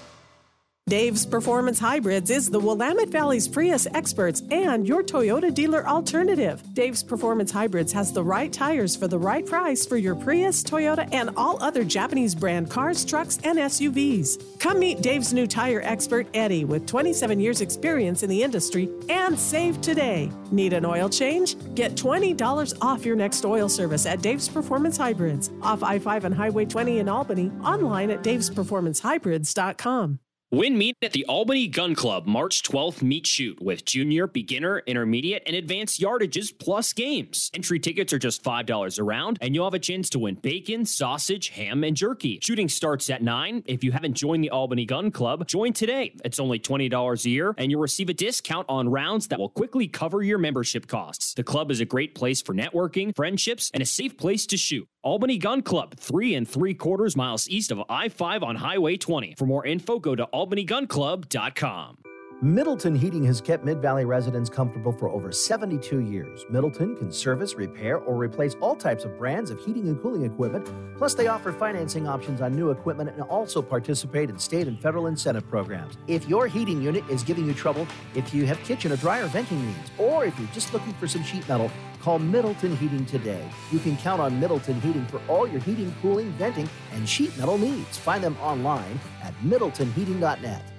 Dave's Performance Hybrids is the Willamette Valley's Prius experts and your Toyota dealer alternative. Dave's Performance Hybrids has the right tires for the right price for your Prius, Toyota, and all other Japanese brand cars, trucks, and SUVs. Come meet Dave's new tire expert, Eddie, with 27 years' experience in the industry, and save today. Need an oil change? Get $20 off your next oil service at Dave's Performance Hybrids, off I 5 and Highway 20 in Albany, online at davesperformancehybrids.com. Win meet at the Albany Gun Club March 12th meet shoot with junior, beginner, intermediate, and advanced yardages plus games. Entry tickets are just $5 a round, and you'll have a chance to win bacon, sausage, ham, and jerky. Shooting starts at 9. If you haven't joined the Albany Gun Club, join today. It's only $20 a year, and you'll receive a discount on rounds that will quickly cover your membership costs. The club is a great place for networking, friendships, and a safe place to shoot. Albany Gun Club, three and three quarters miles east of I 5 on Highway 20. For more info, go to albanygunclub.com. Middleton Heating has kept Mid Valley residents comfortable for over 72 years. Middleton can service, repair, or replace all types of brands of heating and cooling equipment. Plus, they offer financing options on new equipment and also participate in state and federal incentive programs. If your heating unit is giving you trouble, if you have kitchen or dryer venting needs, or if you're just looking for some sheet metal, call Middleton Heating today. You can count on Middleton Heating for all your heating, cooling, venting, and sheet metal needs. Find them online at middletonheating.net.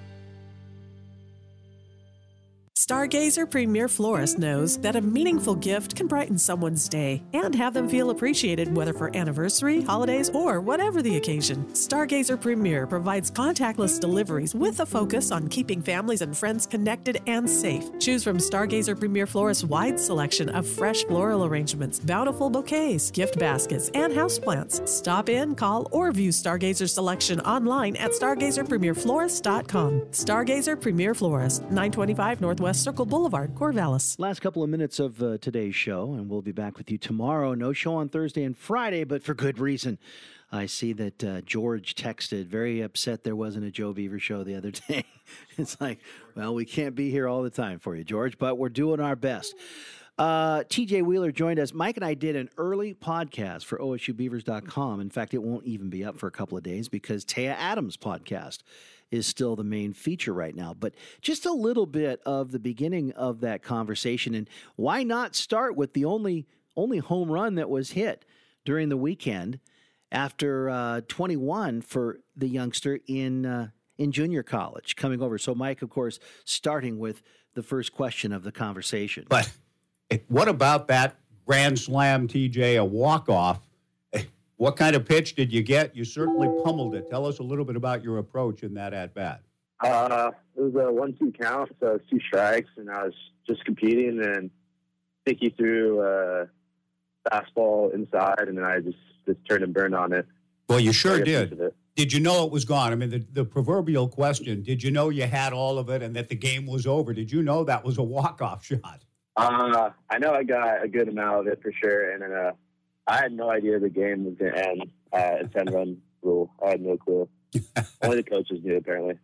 Stargazer Premier Florist knows that a meaningful gift can brighten someone's day and have them feel appreciated, whether for anniversary, holidays, or whatever the occasion. Stargazer Premier provides contactless deliveries with a focus on keeping families and friends connected and safe. Choose from Stargazer Premier Florist's wide selection of fresh floral arrangements, bountiful bouquets, gift baskets, and houseplants. Stop in, call, or view Stargazer's selection online at stargazerpremierflorist.com. Stargazer Premier Florist, 925 Northwest Circle Boulevard, Corvallis. Last couple of minutes of uh, today's show, and we'll be back with you tomorrow. No show on Thursday and Friday, but for good reason. I see that uh, George texted, very upset there wasn't a Joe Beaver show the other day. it's like, well, we can't be here all the time for you, George, but we're doing our best. Uh, TJ Wheeler joined us. Mike and I did an early podcast for OSUBeavers.com. In fact, it won't even be up for a couple of days because Taya Adams' podcast is still the main feature right now. But just a little bit of the beginning of that conversation, and why not start with the only only home run that was hit during the weekend after uh, 21 for the youngster in uh, in junior college coming over. So, Mike, of course, starting with the first question of the conversation. But what about that grand slam, TJ, a walk off? What kind of pitch did you get? You certainly pummeled it. Tell us a little bit about your approach in that at bat. Uh, it was a one-two count, so two strikes, and I was just competing, and I think he threw a fastball inside, and then I just just turned and burned on it. Well, you sure did. piece of it. Did you know it was gone? I mean, the, the proverbial question: Did you know you had all of it and that the game was over? Did you know that was a walk-off shot? Uh, I know I got a good amount of it for sure, and then uh, I had no idea the game was going to end at a ten-run rule. I had no clue. Only the coaches knew, apparently.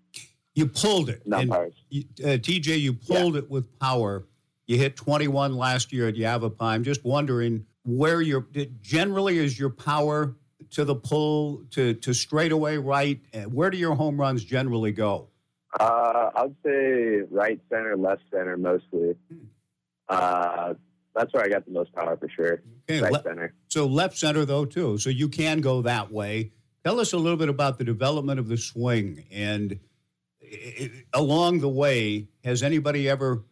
You pulled it. Not ours. you- uh, TJ, you pulled it with power. You hit 21 last year at Yavapai. I'm just wondering where your generally is your power to the pull to to straightaway right. Uh, Where do your home runs generally go? Uh, I'd say right center, left center, mostly. Uh, that's where I got the most power for sure. Okay, right le- center. So left center though too. So you can go that way. Tell us a little bit about the development of the swing and i- i- along the way, has anybody ever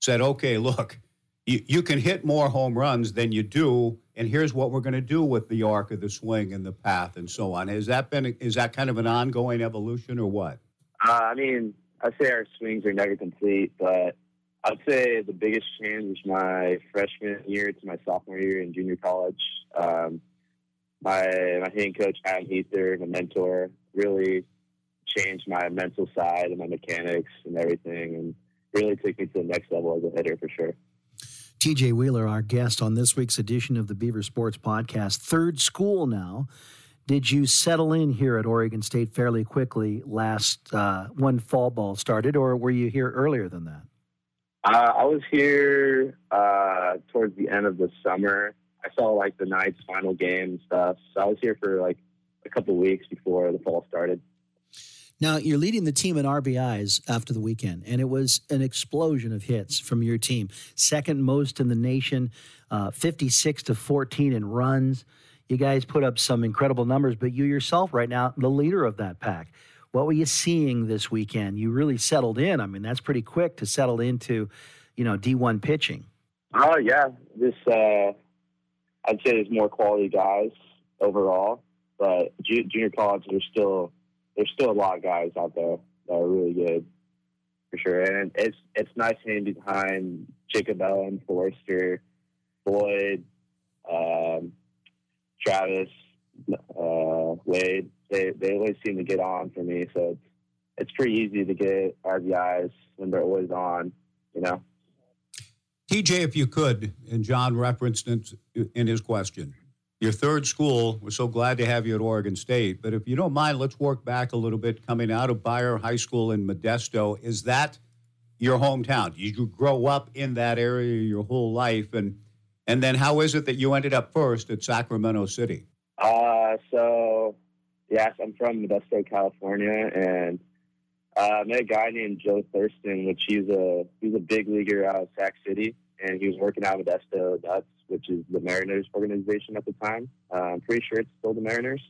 said, "Okay, look, you, you can hit more home runs than you do, and here's what we're going to do with the arc of the swing and the path and so on." Has that been is that kind of an ongoing evolution or what? Uh, I mean, I'd say our swings are never complete, but I'd say the biggest change was my freshman year to my sophomore year in junior college. Um, my my hitting coach Adam Heather, my mentor, really changed my mental side and my mechanics and everything, and really took me to the next level as a hitter for sure. TJ Wheeler, our guest on this week's edition of the Beaver Sports Podcast. Third school now. Did you settle in here at Oregon State fairly quickly last uh, when fall ball started, or were you here earlier than that? Uh, I was here uh, towards the end of the summer. I saw like the Knights final game and stuff. So I was here for like a couple weeks before the fall started. Now, you're leading the team in RBIs after the weekend, and it was an explosion of hits from your team. Second most in the nation, uh, 56 to 14 in runs. You guys put up some incredible numbers, but you yourself, right now, the leader of that pack. What were you seeing this weekend? You really settled in. I mean, that's pretty quick to settle into, you know, D1 pitching. Oh yeah, this uh, I'd say there's more quality guys overall, but junior college there's still there's still a lot of guys out there that are really good for sure, and it's it's nice hitting behind Jacob Melton, Forrester, Floyd, um, Travis, uh, Wade. They they always seem to get on for me, so it's it's pretty easy to get RBIs when they're always on, you know. TJ, if you could, and John referenced it in his question. Your third school, we're so glad to have you at Oregon State. But if you don't mind, let's work back a little bit coming out of Beyer High School in Modesto. Is that your hometown? Did you grow up in that area your whole life? And and then how is it that you ended up first at Sacramento City? Uh, so yes, I'm from Modesto, California, and uh, I met a guy named Joe Thurston, which he's a he's a big leaguer out of Sac City, and he was working out of Modesto Nuts, which is the Mariners organization at the time. Uh, I'm pretty sure it's still the Mariners.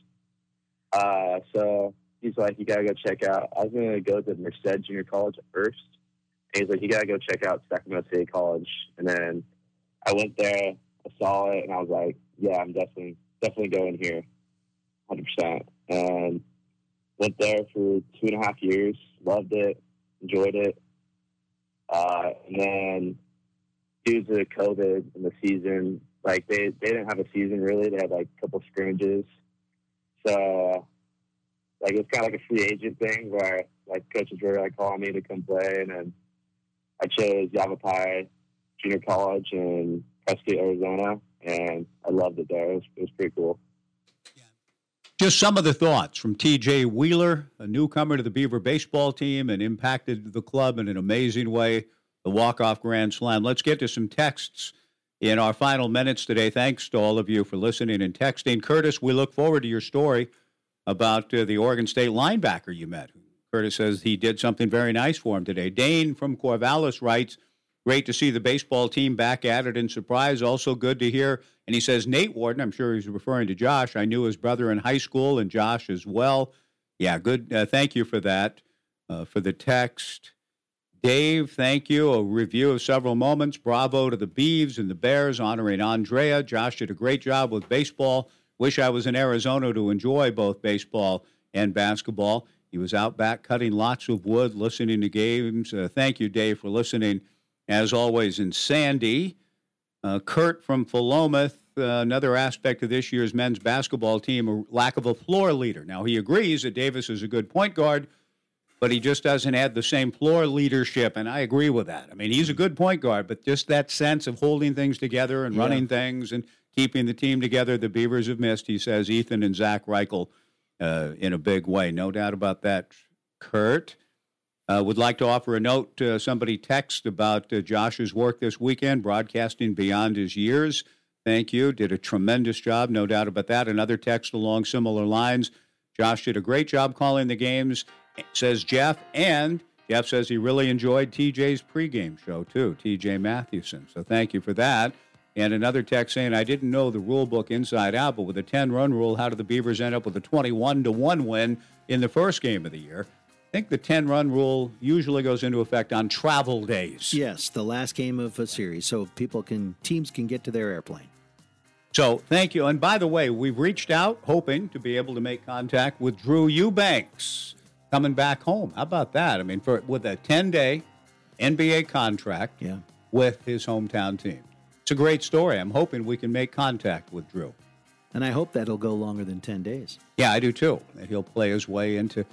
Uh, so he's like, you gotta go check out. I was gonna go to Merced Junior College first, and he's like, you gotta go check out Sacramento City College, and then I went there, I saw it, and I was like, yeah, I'm definitely definitely going here, hundred percent. And went there for two and a half years, loved it, enjoyed it. Uh, and then due to COVID and the season, like they, they didn't have a season really. They had like a couple scrimmages. So like it's kind of like a free agent thing where like coaches were like calling me to come play and then I chose Yavapai Junior College in Prescott, Arizona, and I loved it there. It was, it was pretty cool. Just some of the thoughts from TJ Wheeler, a newcomer to the Beaver baseball team and impacted the club in an amazing way. The walk-off grand slam. Let's get to some texts in our final minutes today. Thanks to all of you for listening and texting. Curtis, we look forward to your story about uh, the Oregon State linebacker you met. Curtis says he did something very nice for him today. Dane from Corvallis writes, Great to see the baseball team back at it in surprise. Also good to hear. And he says, Nate Warden, I'm sure he's referring to Josh. I knew his brother in high school and Josh as well. Yeah, good. Uh, thank you for that, uh, for the text. Dave, thank you. A review of several moments. Bravo to the Beavs and the Bears honoring Andrea. Josh did a great job with baseball. Wish I was in Arizona to enjoy both baseball and basketball. He was out back cutting lots of wood, listening to games. Uh, thank you, Dave, for listening, as always. in Sandy, uh, Kurt from Philomath, uh, another aspect of this year's men's basketball team, a lack of a floor leader. Now, he agrees that Davis is a good point guard, but he just doesn't have the same floor leadership, and I agree with that. I mean, he's a good point guard, but just that sense of holding things together and Yeah. running things and keeping the team together, the Beavers have missed, he says, Ethan and Zach Reichle uh, in a big way. No doubt about that, Kurt. Uh, would like to offer a note. Uh, somebody text about uh, Josh's work this weekend, broadcasting beyond his years. Thank you. Did a tremendous job, no doubt about that. Another text along similar lines. Josh did a great job calling the games, says Jeff. And Jeff says he really enjoyed TJ's pregame show, too, TJ Mathewson. So thank you for that. And another text saying, I didn't know the rule book inside out, but with a 10 run rule, how did the Beavers end up with a 21 to 1 win in the first game of the year? I think the 10 run rule usually goes into effect on travel days. Yes, the last game of a series, so people can teams can get to their airplane. So thank you. And by the way, we've reached out hoping to be able to make contact with Drew Eubanks coming back home. How about that? I mean, for with a 10 day NBA contract yeah. with his hometown team. It's a great story. I'm hoping we can make contact with Drew. And I hope that'll go longer than 10 days. Yeah, I do too. That he'll play his way into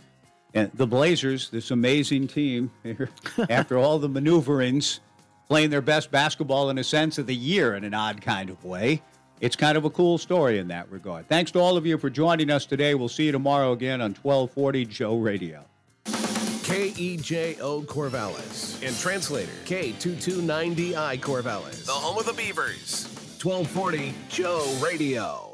and the Blazers, this amazing team, after all the maneuverings, playing their best basketball in a sense of the year in an odd kind of way. It's kind of a cool story in that regard. Thanks to all of you for joining us today. We'll see you tomorrow again on 1240 Joe Radio. KEJO Corvallis. And translator K229DI Corvallis. The home of the Beavers. 1240 Joe Radio.